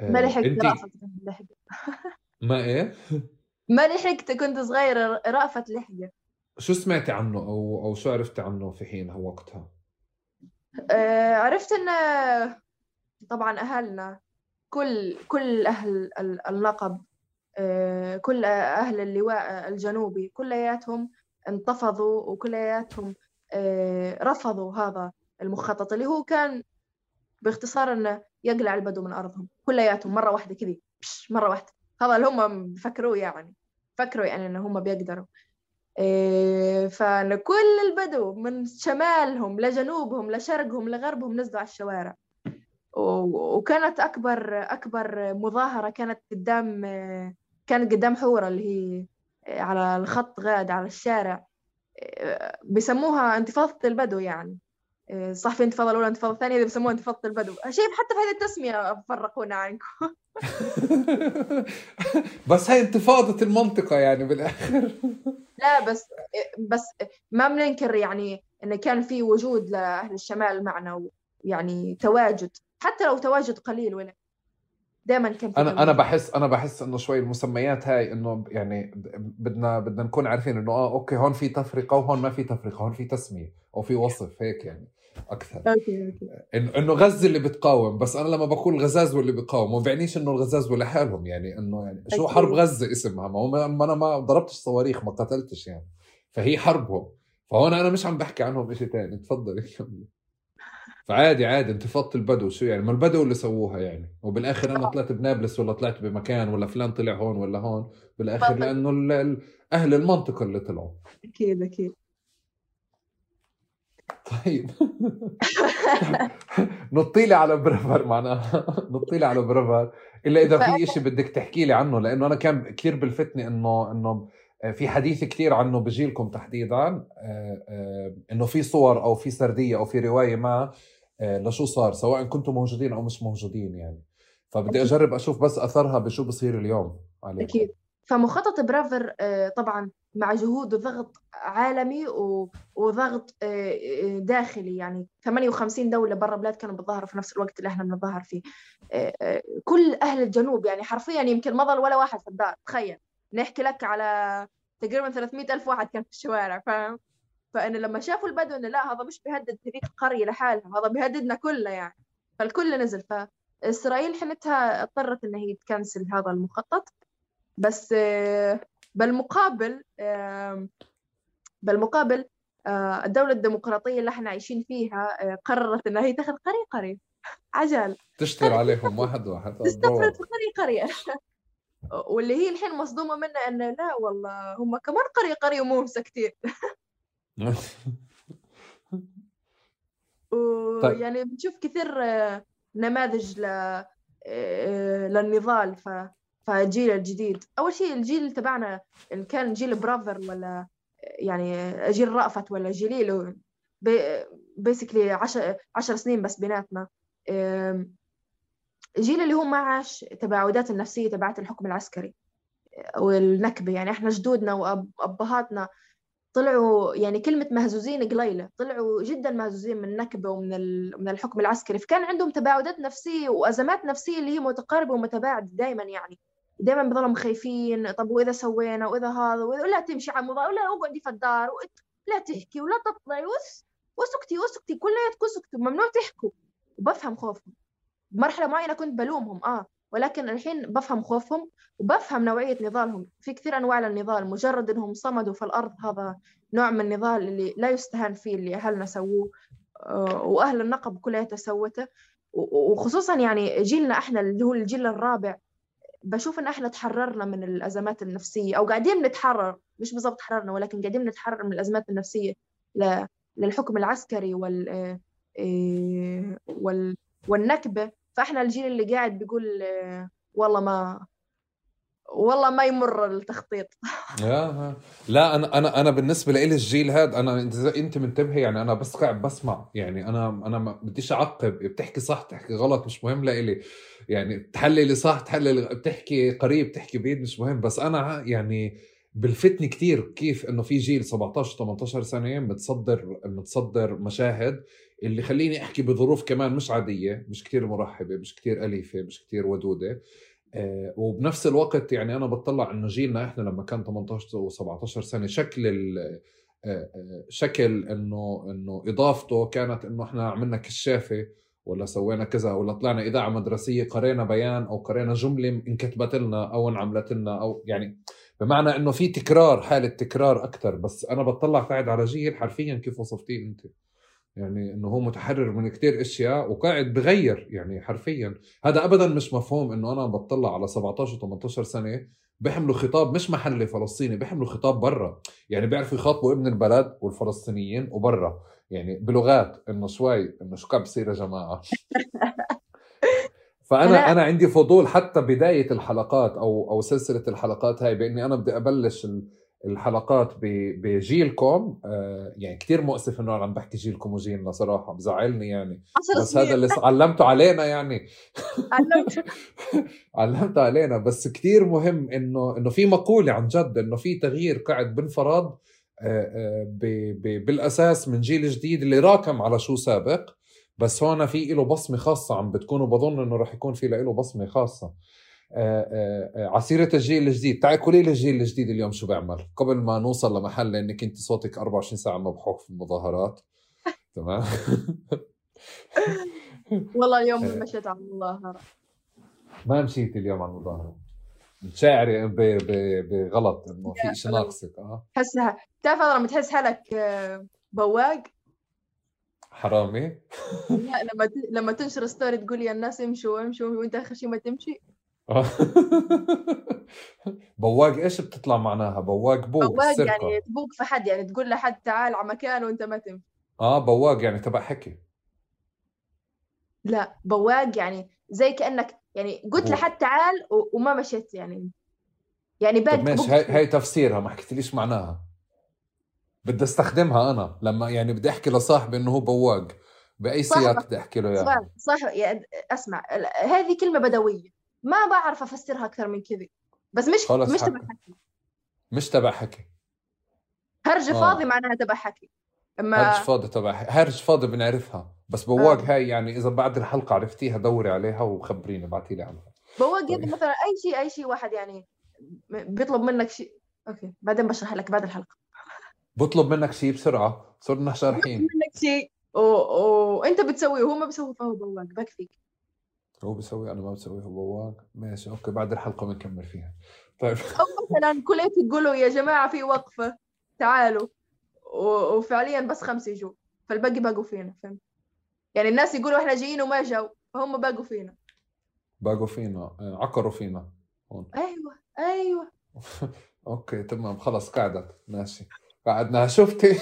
آه ما لحقت انت... ما إيه؟ ما لحقت كنت صغير رأفت لحقه شو سمعتي عنه أو أو شو عرفتي عنه في حينها وقتها؟ آه عرفت ان طبعا أهلنا كل كل أهل النقب آه كل أهل اللواء الجنوبي كلياتهم انتفضوا وكلياتهم آه رفضوا هذا المخطط اللي هو كان باختصار إنه يقلع البدو من أرضهم. كلياتهم مرة واحدة كذي مرة واحدة. هذا اللي هم بفكروه يعني. فكروا يعني ان هم بيقدروا. إيه فكل البدو من شمالهم لجنوبهم لشرقهم لغربهم نزلوا على الشوارع. وكانت أكبر أكبر مظاهرة كانت قدام كانت قدام حورة اللي هي على الخط غاد على الشارع. بيسموها انتفاضة البدو يعني. صح في انتفاضة الأولى انتفاضة الثانية؟ بيسموها انتفاضة البدو. شيء حتى في هذه التسمية فرقونا عنكم. بس هاي انتفاضة المنطقة يعني بالآخر. لا بس بس ما بننكر يعني انه كان في وجود لأهل الشمال معنا يعني تواجد حتى لو تواجد قليل ولا دائما كان أنا أنا بحس أنا بحس إنه شوي المسميات هاي إنه يعني بدنا بدنا نكون عارفين إنه آه okay هون في تفرقة وهون ما في تفرقة هون في تسمية أو في وصف هيك يعني أكثر. okay okay إنه غزة اللي بتقاوم بس أنا لما بقول الغزازوة اللي بيقاوم ما بعنيش إنه الغزازوة لحالهم يعني إنه يعني شو حرب غزة اسمها؟ ما هو ما أنا ما ضربتش صواريخ ما قتلتش يعني فهي حربهم. فهون أنا مش عم بحكي عنهم شيء ثاني تفضلي فعادي عادي انتفاضه البدو شو يعني؟ ما البدو اللي سووها يعني. وبالآخر أنا طلعت بنابلس ولا طلعت بمكان ولا فلان طلع هون ولا هون. بالآخر لأنه أهل المنطقة اللي طلعوا. أكيد أكيد. طيب. نطي لي على برافر معناها. نطي لي على برافر. إلا إذا في شيء بدك تحكي لي عنه لأنه أنا كان كثير بلفتني إنه إنه في حديث كثير عنه بجيلكم تحديدا آه، آه، إنه في صور أو في سردية أو في رواية ما آه، لشو صار سواء كنتم موجودين أو مش موجودين يعني. فبدي أجرب أشوف بس أثرها بشو بصير اليوم عليكم أكيد. فمخطط برافر طبعا مع جهود وضغط عالمي وضغط آه، آه، داخلي يعني. 58 دولة برا بلاد كانوا بتظاهروا في نفس الوقت اللي إحنا بنظاهر فيه. آه، كل أهل الجنوب يعني حرفيا يمكن ما ظل ولا واحد في الدار تخيل. نحكي لك على تقريبا 300 ألف واحد كان في الشوارع فاهم؟ فإن لما شافوا البدو إنه لا هذا مش بيهدد هذيك القرية لحالها هذا بيهددنا كلنا يعني. فالكل نزل. فإسرائيل حنتها اضطرت إن هي تكنسل هذا المخطط. بس بالمقابل بالمقابل آه، الدولة الديمقراطية اللي إحنا عايشين فيها آه، قررت إنها هي تاخذ قرية قرية. عجل. تشتغل عليهم واحد واحد. تستفرد في قرية قرية. واللي هي الحين مصدومة منها إنه لا والله هم كمان قرية قرية ومو مسكتين. ويعني طيب. بنشوف كثير آه، نماذج ل للنضال ف فالجيل الجديد. أول شيء الجيل تبعنا إن كان جيل برافر ولا يعني جيل رأفت ولا جيليلو بيسكلي عشر, عشر سنين بس بيناتنا. الجيل اللي هو ما عاش تباعدات النفسية تبعت الحكم العسكري والنكبة. يعني إحنا جدودنا وأبهاتنا طلعوا يعني كلمة مهزوزين قليلة طلعوا جدا مهزوزين من النكبة ومن من الحكم العسكري. فكان عندهم تباعدات نفسية وأزمات نفسية اللي هي متقاربة ومتباعدة دائما يعني. دائما بضلهم خايفين طب وإذا سوينا وإذا هذا وإذا لا تمشي على الموضوع ولا اقعدي في الدار لا تحكي ولا تطلعي وس وسكتي وسكتي كلياتكم سكتوا. ممنوع تحكوا. وبفهم خوفهم. بمرحلة معينة كنت بلومهم آه. ولكن الحين بفهم خوفهم وبفهم نوعية نضالهم. في كثير أنواع للنضال مجرد إنهم صمدوا في الأرض هذا نوع من النضال اللي لا يستهان فيه اللي أهلنا سووه آه، وأهل النقب كلها سوته وخصوصا يعني جيلنا إحنا اللي هو الجيل الرابع بشوف إن إحنا تحررنا من الأزمات النفسية أو قاعدين نتحرر مش بالضبط تحررنا ولكن قاعدين نتحرر من الأزمات النفسية للحكم العسكري وال آه، آه، وال والنكبة. فاحنا الجيل اللي قاعد بيقول والله ما والله ما يمر التخطيط. لا أنا أنا أنا بالنسبة لي الجيل هذا أنا أنت منتبهه يعني أنا بس قاعد بسمع يعني أنا أنا ما بديش أعقب. بتحكي صح تحكي غلط مش مهم لإلي يعني تحللي صح تحللي بتحكي قريب تحكي بعيد مش مهم. بس أنا يعني بلفتني كثير كيف إنه في جيل 17 18 سنة متصدر متصدر مشاهد. اللي خليني أحكي بظروف كمان مش عادية مش كثير مرحبة مش كثير أليفة مش كثير ودودة. آه، وبنفس الوقت يعني أنا بطلع إنه جيلنا إحنا لما كان 18 و17 سنة شكل آه، آه، شكل إنه إنه إضافته كانت إنه إحنا عملنا كشافة ولا سوينا كذا ولا طلعنا إذاعة مدرسية قرينا بيان أو قرينا جملة انكتبت لنا أو انعملت لنا أو يعني بمعنى إنه في تكرار حالة تكرار أكثر بس أنا بطلع قاعد على جيل حرفيا كيف وصفتيه أنت. يعني إنه هو متحرر من كتير أشياء وقاعد بغير يعني حرفيا. هذا ابدا مش مفهوم إنه أنا بطلع على 17 و18 سنة بيحملوا خطاب مش محلي فلسطيني بيحملوا خطاب برا. يعني بيعرفوا يخاطبوا ابن البلد والفلسطينيين وبرا. يعني بلغات إنه شوي إنه شو كان بصير يا جماعة. فأنا أنا عندي فضول حتى بداية الحلقات أو أو سلسلة الحلقات هاي بإني أنا بدي أبلش الحلقات بجيلكم. آه، يعني كتير مؤسف إنه أنا عم بحكي جيلكم وجيلنا صراحة بزعلني يعني. بس هذا اللي علمته علينا يعني. علمت. علمته علينا. بس كتير مهم إنه إنه في مقولة عن جد إنه في تغيير قاعد بنفرض آه، آه، بالأساس من جيل جديد اللي راكم على شو سابق. بس هون في له بصمة خاصة عم بتكون وبظن إنه راح يكون في له بصمة خاصة. آه، آه، آه، عصيرة الجيل الجديد. تعي قولي لي الجيل الجديد اليوم شو بيعمل قبل ما نوصل لمحل لأنك أنت صوتك 24 ساعة مبحوح في المظاهرات. تمام؟ والله اليوم مشيت على المظاهرة. ما مشيت اليوم على المظاهرة. شاعري بغلط إنه في شيء ناقصك. آه. حسها بتعرف لما تحس حالك بواق؟ حرامي. لا لما لما تنشر ستوري تقول يا الناس امشوا امشوا وانت آخر شيء ما تمشي. بواق إيش بتطلع معناها؟ بواق بوق بواق يعني تبوق في حد يعني تقول لحد تعال على مكان وأنت ما تمشي آه بواق يعني تبع حكي. لا بواق يعني زي كأنك يعني قلت لحد تعال وما مشيت يعني. يعني باق ماشي هاي, هاي تفسيرها ما حكيتليش معناها؟ بدي أستخدمها أنا لما يعني بدي أحكي لصاحبي إنه هو بواق. بأي سياق بدي أحكي له اياها يعني. صح يعني أسمع هذه كلمة بدوية. ما بعرف أفسرها أكثر من كذا بس مش مش تبع حكي. مش تبع حكي. هرج آه. فاضي معناها تبع حكي. اما هرج فاضي تبع هرج فاضي بنعرفها. بس بواق آه. هاي يعني إذا بعد الحلقة عرفتيها دوري عليها وخبريني ابعتي لي عنها. بواق يعني مثلا أي شيء أي شيء واحد يعني بيطلب منك شيء. أوكي بعدين بشرح لك بعد الحلقة. بطلب منك شيء بسرعة صرنا شارحين. بطلب منك شيء. وانت بتسويه وهو ما بيسوي فهو بواق. بكفيك. هو بيسوي؟ أنا ما بسوي هو بواق ماشي أوكي بعد الحلقة بنكمل فيها. طيب. أو مثلا كلية تقولوا يا جماعة في وقفة تعالوا. وفعليا بس خمسه يجوا. فالباقي باقوا فينا فهمت؟ يعني الناس يقولوا إحنا جايين وما جو فهم باقوا فينا. باقوا فينا عقروا فينا. هون. أيوه أيوه. أوكي تمام خلص قعدت. ماشي. قعدنا شفتي؟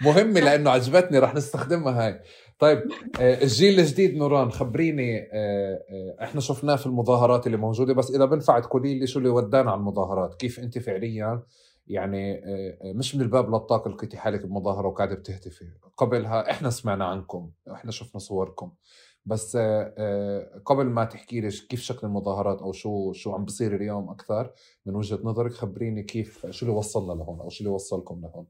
مهمة لأنه عجبتني رح نستخدمها هاي. طيب آه، الجيل الجديد نوران خبريني آه، آه، إحنا شفناه في المظاهرات اللي موجودة بس إذا بنفع تقولي لي شو اللي ودانا على المظاهرات؟ كيف أنت فعليا؟ يعني مش من الباب للطاق لقيتي حالك بمظاهرة وقاعدة بتهتفي. قبلها إحنا سمعنا عنكم إحنا شفنا صوركم. بس قبل ما تحكي لي كيف شكل المظاهرات أو شو شو عم بصير اليوم أكثر من وجهة نظرك خبريني كيف شو اللي وصلنا لهون أو شو اللي وصلكم لهون؟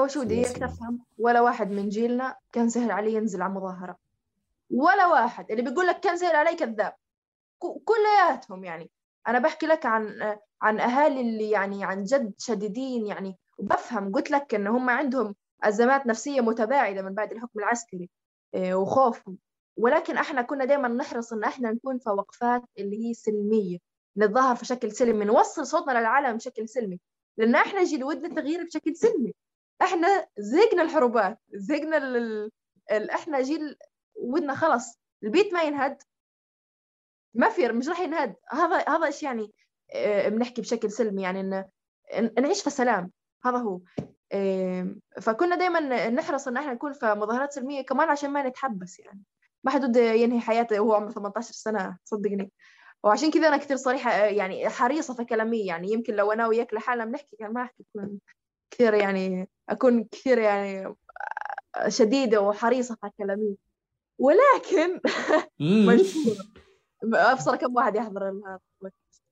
هو شو بدي اياك تفهم ولا واحد من جيلنا كان سهل عليه ينزل على مظاهرة ولا واحد اللي بيقول لك كان سهل علي كذاب. كلياتهم يعني. أنا بحكي لك عن عن أهالي اللي يعني عن جد شديدين يعني. وبفهم قلت لك إن هم عندهم أزمات نفسية متباعدة من بعد الحكم العسكري إيه، وخوفهم. ولكن إحنا كنا دائما نحرص إن إحنا نكون في وقفات اللي هي سلمية. نتظاهر في شكل سلمي نوصل صوتنا للعالم بشكل سلمي. لأن إحنا جيل ودنا تغيير بشكل سلمي. إحنا زهقنا الحروبات زهقنا ال... ال... إحنا جيل ودنا خلص البيت ما ينهد. ما في مش راح ينهد. هذا هذا إيش يعني؟ آه، بنحكي بشكل سلمي يعني ان نعيش في سلام. هذا هو. فكنا دائما نحرص إن إحنا نكون في مظاهرات سلمية كمان عشان ما نتحبس يعني. ما حد بده ينهي حياته وهو عمره 18 سنة صدقني. وعشان كذا أنا كثير صريحة يعني حريصة في كلامي يعني. يمكن لو أنا وياك لحالنا بنحكي كان ما احكي كثير يعني أكون كثير يعني شديدة وحريصة في كلامي. ولكن ابصر كم واحد يحضر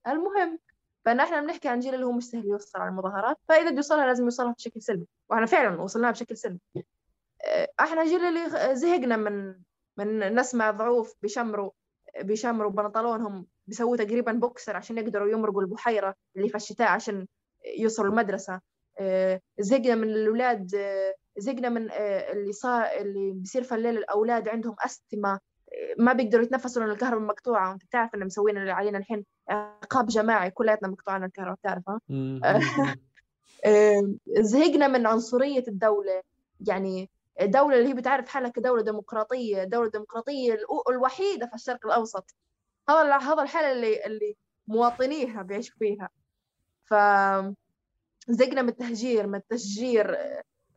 المهم فإن إحنا بنحكي عن جيل اللي هو مش سهل يوصل على المظاهرات فإذا بده يوصلها لازم يوصلها بشكل سلبي. وإحنا فعلا وصلناها بشكل سلبي. إحنا جيل اللي زهقنا من من نسمع ضعوف بيشمروا بيشمروا بنطلونهم بيسووا تقريبا بوكسر عشان يقدروا يمرقوا البحيرة اللي في الشتاء عشان يوصلوا المدرسة. آه، زهقنا من الأولاد آه، زهقنا من آه، اللي صار اللي بيصير في الليل الأولاد عندهم أستمة ما بيقدروا يتنفسوا لأن الكهرباء مقطوعة وأنت تعرف إن مسوين اللي علينا الحين عقاب جماعي كلياتنا مقطوعين الكهرباء بتعرف زهقنا من عنصرية الدولة. يعني الدولة اللي هي بتعرف حالها كدولة ديمقراطية دولة ديمقراطية الوحيدة في الشرق الأوسط. هذا هذا الحالة اللي اللي مواطنيها بيعيشوا فيها. ف زقنا من التهجير من التشجير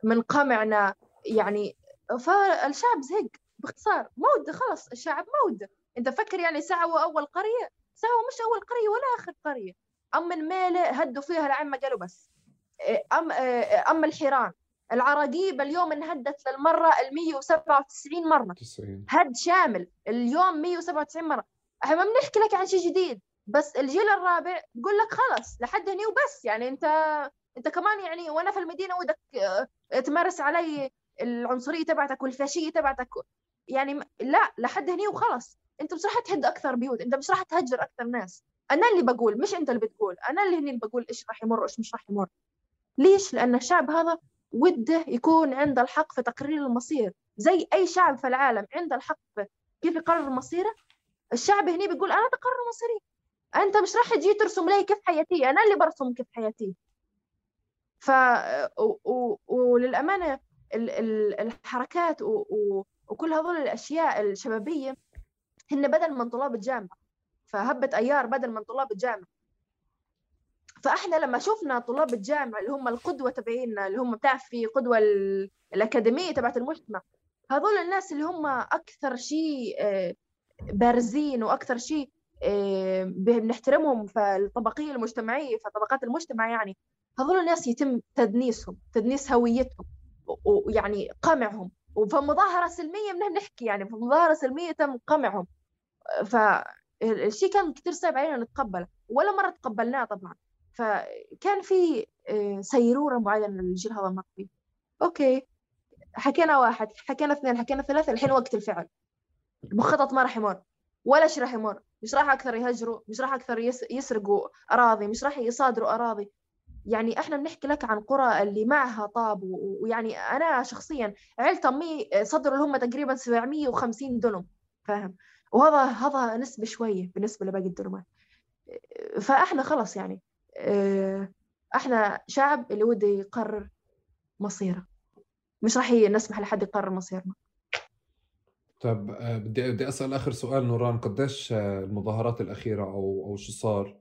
من قمعنا يعني فالشعب زهق باختصار. مود خلص الشعب مود انت فكر يعني سعوا أول قرية؟ سعوا مش أول قرية ولا آخر قرية. أما الميلة هدوا فيها لعما قالوا بس. أم أما الحيران. العراقيب اليوم انهدت للمرة ال 197 مرة. 90. هد شامل. اليوم 197 مرة. إحنا ما بنحكي لك عن شيء جديد. بس الجيل الرابع بقول لك خلص لحد هني وبس. يعني انت انت كمان يعني وأنا في المدينة ودك آه، تمارس علي العنصرية تبعتك والفاشية تبعتك. يعني لا لحد هني وخلص انت مش راح تهد أكثر بيوت انت مش راح تهجر أكثر ناس. أنا اللي بقول مش انت اللي بتقول. أنا اللي هني اللي بقول إيش راح يمر وإيش مش راح يمر. ليش؟ لأن الشعب هذا وده يكون عنده الحق في تقرير المصير. زي أي شعب في العالم عنده الحق في كيف يقرر مصيره الشعب هنا بيقول أنا بقرر مصيري. أنت مش راح تجي ترسم لي كيف حياتي؟ أنا اللي برسم كيف حياتي. ف و... و... وللأمانة ال... ال... الحركات. وكل هذول الأشياء الشبابية هن بدل من طلاب الجامعة فهبت أيار بدل من طلاب الجامعة فإحنا لما شفنا طلاب الجامعة اللي هم القدوة تبعينا اللي هم بتعرف في قدوة الأكاديمية تبعت المجتمع هذول الناس اللي هم أكثر شيء آه، بارزين وأكثر شيء بنحترمهم في الطبقية المجتمعية في طبقات المجتمع يعني. هذول الناس يتم تدنيسهم تدنيس هويتهم ويعني قمعهم. وفي مظاهرة سلمية بدنا نحكي يعني في مظاهرة سلمية تم قمعهم. فالشيء كان كثير صعب علينا نتقبله ولا مرة تقبلناه طبعا. فكان في آه، سيرورة معينة للجيل هذا فيه. أوكي. حكينا واحد حكينا اثنين حكينا ثلاثة الحين وقت الفعل. المخطط ما راح يمر. ولا شيء راح يمر. مش راح أكثر يهجروا مش راح أكثر يسرقوا أراضي مش راح يصادروا أراضي. يعني إحنا بنحكي لك عن قرى اللي معها طاب ويعني أنا شخصيا عيلة امي صدروا لهم تقريبا 750 دنم فاهم؟ وهذا هذا نسبة شوية بالنسبة لباقي الدنمات فإحنا خلص يعني آه، إحنا شعب اللي وده يقرر مصيره. مش راح نسمح لحد يقرر مصيرنا. طيب آه، بدي بدي أسأل آخر سؤال نوران قديش آه، المظاهرات الأخيرة أو أو شو صار؟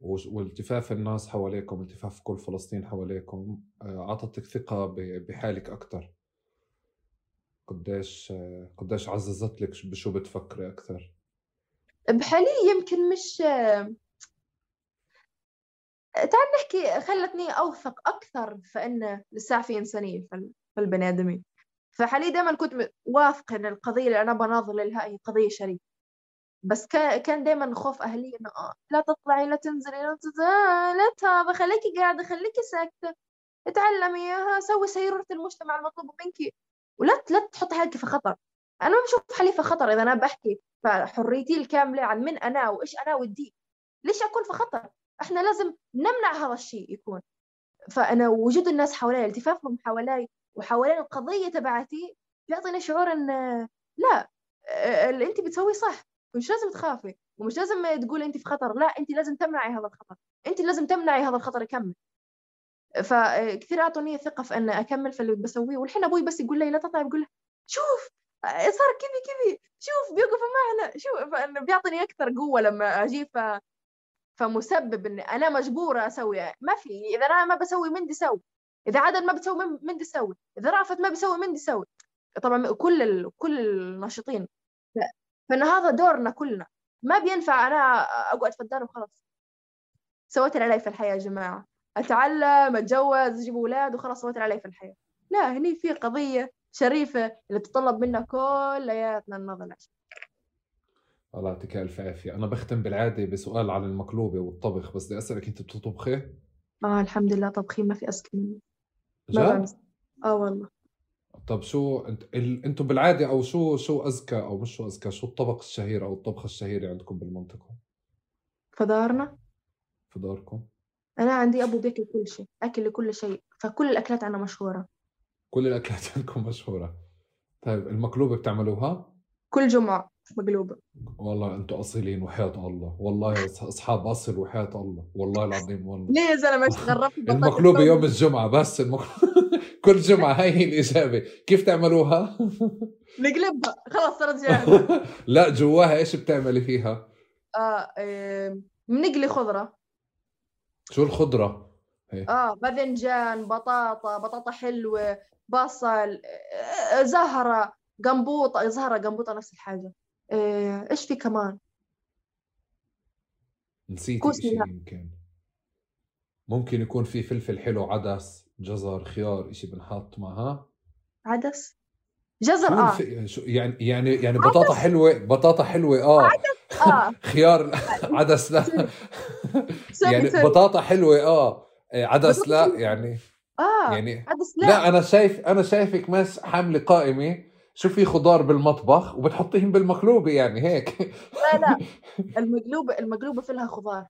والتفاف الناس حواليكم التفاف كل فلسطين حواليكم اعطتك ثقة بحالك أكثر قديش قديش عززت لك بشو بتفكري أكثر بحالي يمكن مش تعال نحكي خلتني أوثق أكثر فان لسه في إنسانية في البني آدمين. فحاليا دائما كنت واثقة إن القضية اللي أنا بناظر لها هي قضية شريفة. بس كان دائما خوف أهلي إنه آه لا تطلعي لا تنزلي لا لا تهابي خليكي قاعدة خليكي ساكتة. اتعلمي سوي سيرورة المجتمع المطلوب منك ولا لا تحطي حالك في خطر. أنا ما بشوف حالي في خطر إذا أنا بحكي فحريتي الكاملة عن من أنا وإيش أنا ودي. ليش أكون في خطر؟ إحنا لازم نمنع هذا الشيء يكون. فأنا وجود الناس حوالي التفافهم حوالي وحوالين القضية تبعتي بيعطيني شعور إن لا اللي انت بتسويه صح مش لازم تخافي ومش لازم تقولي انت في خطر لا انت لازم تمنعي هذا الخطر انت لازم تمنعي هذا الخطر يكمل. فكثير أعطوني ثقة في إن أكمل في اللي بسويه والحين أبوي بس يقول لي لا تطلعي بقول له شوف صار كذي كذي شوف بيوقف معنا شوف بيعطيني أكثر قوة لما أجي ف فمسبب إني أنا مجبورة أسوي ما في إذا أنا ما بسوي مين ده يسوي. إذا عدن ما بتسوي مين ده يسوي. إذا رأفت ما بيسوي مين ده يسوي. طبعا كل ال... كل الناشطين. فإن هذا دورنا كلنا. ما بينفع أنا أقعد في الدار وخلاص سويت اللي علي في الحياة يا جماعة. أتعلم أتجوز أجيب أولاد وخلاص سويت اللي علي في الحياة. لا هني في قضية شريفة اللي تتطلب منا كلياتنا عشان الله يعطيك ألف عافية. أنا بختم بالعادة بسؤال عن المقلوبة والطبخ بس بدي أسألك أنت بتطبخي؟ آه الحمد لله طبخي ما في ما جد آه والله. طب شو. أنتم بالعادة أو شو شو اذكى أو مش شو أذكى شو الطبق الشهير أو الطبخة الشهيرة عندكم بالمنطقة؟ فدارنا في داركم أنا عندي أبو بياكل كل شيء أكل لكل شيء فكل الأكلات عنا مشهورة. كل الأكلات عندكم مشهورة. طيب المقلوبة بتعملوها؟ كل جمعة مقلوبه والله أنتم أصيلين وحياة الله. والله أصحاب أصل وحياة الله. والله العظيم والله. ليه يا زلمة؟ إيش غرفت بطاطس المقلوبة لون؟ يوم الجمعة بس المقلوبة كل جمعة. هاي هي الإجابة. كيف تعملوها؟ نقلبها خلاص صارت جاهزة. لا جواها إيش بتعملي فيها؟ آه إيه، بنقلي خضرة. شو الخضرة؟ هي. آه باذنجان بطاطا بطاطا حلوة بصل آه، زهرة. قنبوطه زهره قنبوطه نفس الحاجة. إيه، إيش في كمان؟ إشي لا. يمكن. ممكن يكون في فلفل حلو عدس جزر خيار إشي بنحط معها. عدس؟ جزر آه. شو يعني يعني يعني بطاطا حلوة بطاطا حلوة آه. آه. خيار عدس لا. يعني بطاطا حلوة آه. عدس بطاطا لا. يعني آه يعني عدس لا, لا, لا أنا شايف أنا شايفك ماس حامله قائمة. شو في خضار بالمطبخ وبتحطيهم بالمقلوبة يعني هيك؟ لا لا. المقلوبة المقلوبة في لها خضار.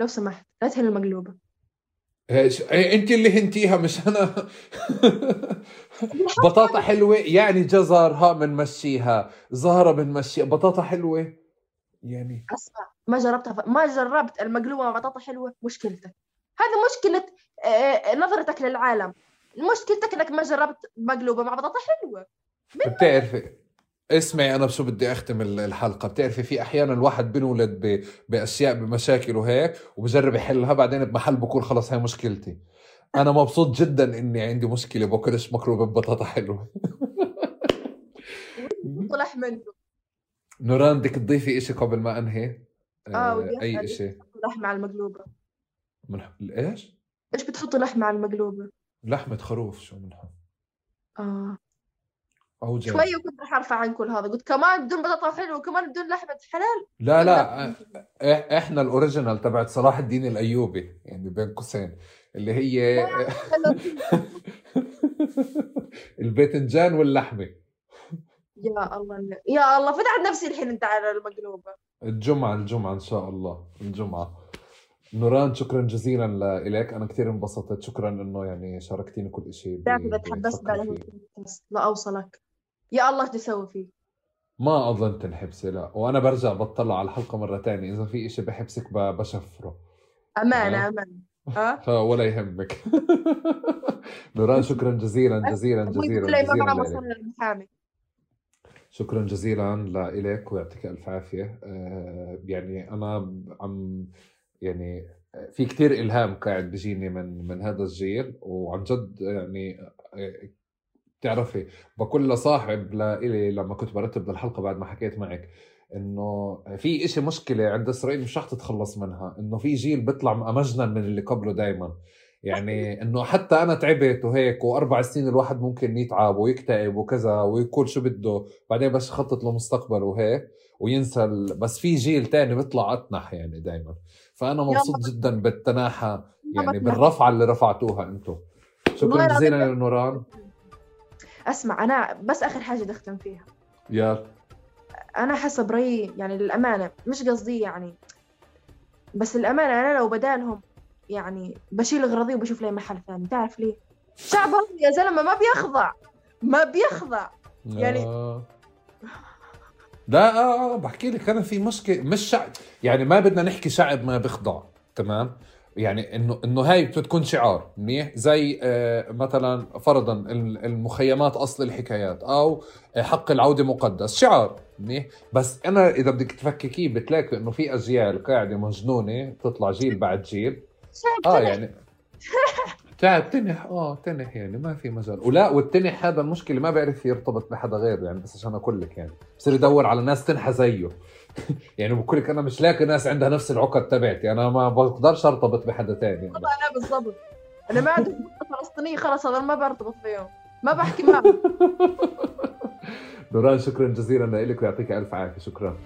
لو سمحت لا تهل المقلوبة. إيش- إيه، أنت اللي هنتيها مش أنا. بطاطا حلوة يعني جزر ها بنمشيها زهرة بنمشيها بطاطا حلوة يعني. أسمع ما جربتها ف... ما جربت المقلوبة مع بطاطا حلوة مشكلتك. هذه مشكلة آه، نظرتك للعالم. مشكلتك إنك ما جربت مقلوبة مع بطاطا حلوة. بتعرفي اسمعي أنا بشو بدي أختم ال- الحلقة. بتعرفي في أحيانا الواحد بنولد ب... بأشياء بمشاكل وهيك وبجرب يحلها. بعدين بمحل بقول خلص هاي مشكلتي. أنا مبسوط جدا إني عندي مشكلة باكلش مقلوبه ببطاطا حلوة. طلع منه؟ نوران بدك تضيفي إشي قبل ما أنهي؟ آه ودي أي بتحطوا لحمة على المقلوبة. من... إيش؟ إيش بتحطوا لحمة على المقلوبة؟ لحمة خروف شو بنحط آه. أو دجاج شوي وكنت رح أرفع عن كل هذا. قلت كمان بدون بطاطا حلوة وكمان بدون لحمة حلال. لا لا إحنا الأوريجينال تبعت صلاح الدين الأيوبي يعني بين قوسين اللي هي الباذنجان واللحمة. يا الله يا الله فتحت نفسي الحين أنت على المقلوبة. الجمعة الجمعة إن شاء الله الجمعة. نوران شكرا جزيلا لك أنا كثير انبسطت شكرا إنه يعني شاركتيني كل شيء بتعرف اذا بعد لا أوصلك. يا الله إيش بدي أسوي فيه؟ ما أظن تنحبسي لا. وأنا برجع بطلع على الحلقة مرة تانية. إذا في إشي بحبسك بشفره. أمانة. أمانة. ها؟ فولا يهمك. نوران شكرا جزيلا جزيلا جزيلا جزيلا شكرا جزيلا لإلك ويعطيك ألف عافية. آه، يعني أنا عم يعني في كتير إلهام قاعد بيجيني من من هذا الجيل. وعن جد يعني آه، بتعرفي بقول لصاحب لإلي لما كنت برتب للحلقة بعد ما حكيت معك إنه في إشي مشكلة عند إسرائيل مش رح تتخلص منها إنه في جيل بيطلع مجنن من اللي قبله دايما يعني إنه حتى أنا تعبت وهيك وأربع سنين الواحد ممكن يتعب ويكتئب وكذا ويقول شو بده بعدين بس يخطط لمستقبله وهيك وينسى. بس في جيل تاني بيطلع أتنح يعني دائما فأنا مبسوط جدا بالتناحة يعني بتنح. بالرفعة اللي رفعتوها أنتم شكرا جزيلا العظيم. أسمع أنا بس آخر حاجة بدي أختم فيها. يا. أنا حسب رايي يعني للأمانة مش قصدي يعني بس الامانه أنا لو بدالهم يعني بشيل أغراضي وبشوف لي محل ثاني. تعرف ليه؟ شعبهم يا زلمة ما بيخضع ما بيخضع. يعني- آه. لا آه آه بحكي لك أنا في مشكلة مش شعب يعني ما بدنا نحكي شعب ما بيخضع تمام؟ يعني انه إنه هاي بتكون شعار منيح. زي آه مثلا فرضا ال- المخيمات أصل الحكايات أو آه، حق العودة مقدس. شعار منيح. بس أنا إذا بدك تفككيه بتلاقي إنه في أجيال قاعدة مجنونة تطلع جيل بعد جيل. آه. يعني تعب تنح. آه تنح يعني ما في مجال. ولا والتنح هذا المشكلة ما بيعرف يرتبط بحدا غيره يعني بس عشان أقول لك يعني. بصير يدور على ناس تنحى زيه. يعني بقول لك أنا مش لاقي ناس عندها نفس العقد تبعتي. أنا ما بقدرش أرتبط بحدا ثاني يعني. لا بالضبط. أنا ما عندي فلسطينيه خلص هذا ما برتبط فيهم. ما بحكي معهم نوران شكرا جزيلا لك ويعطيك ألف عافية. شكرا.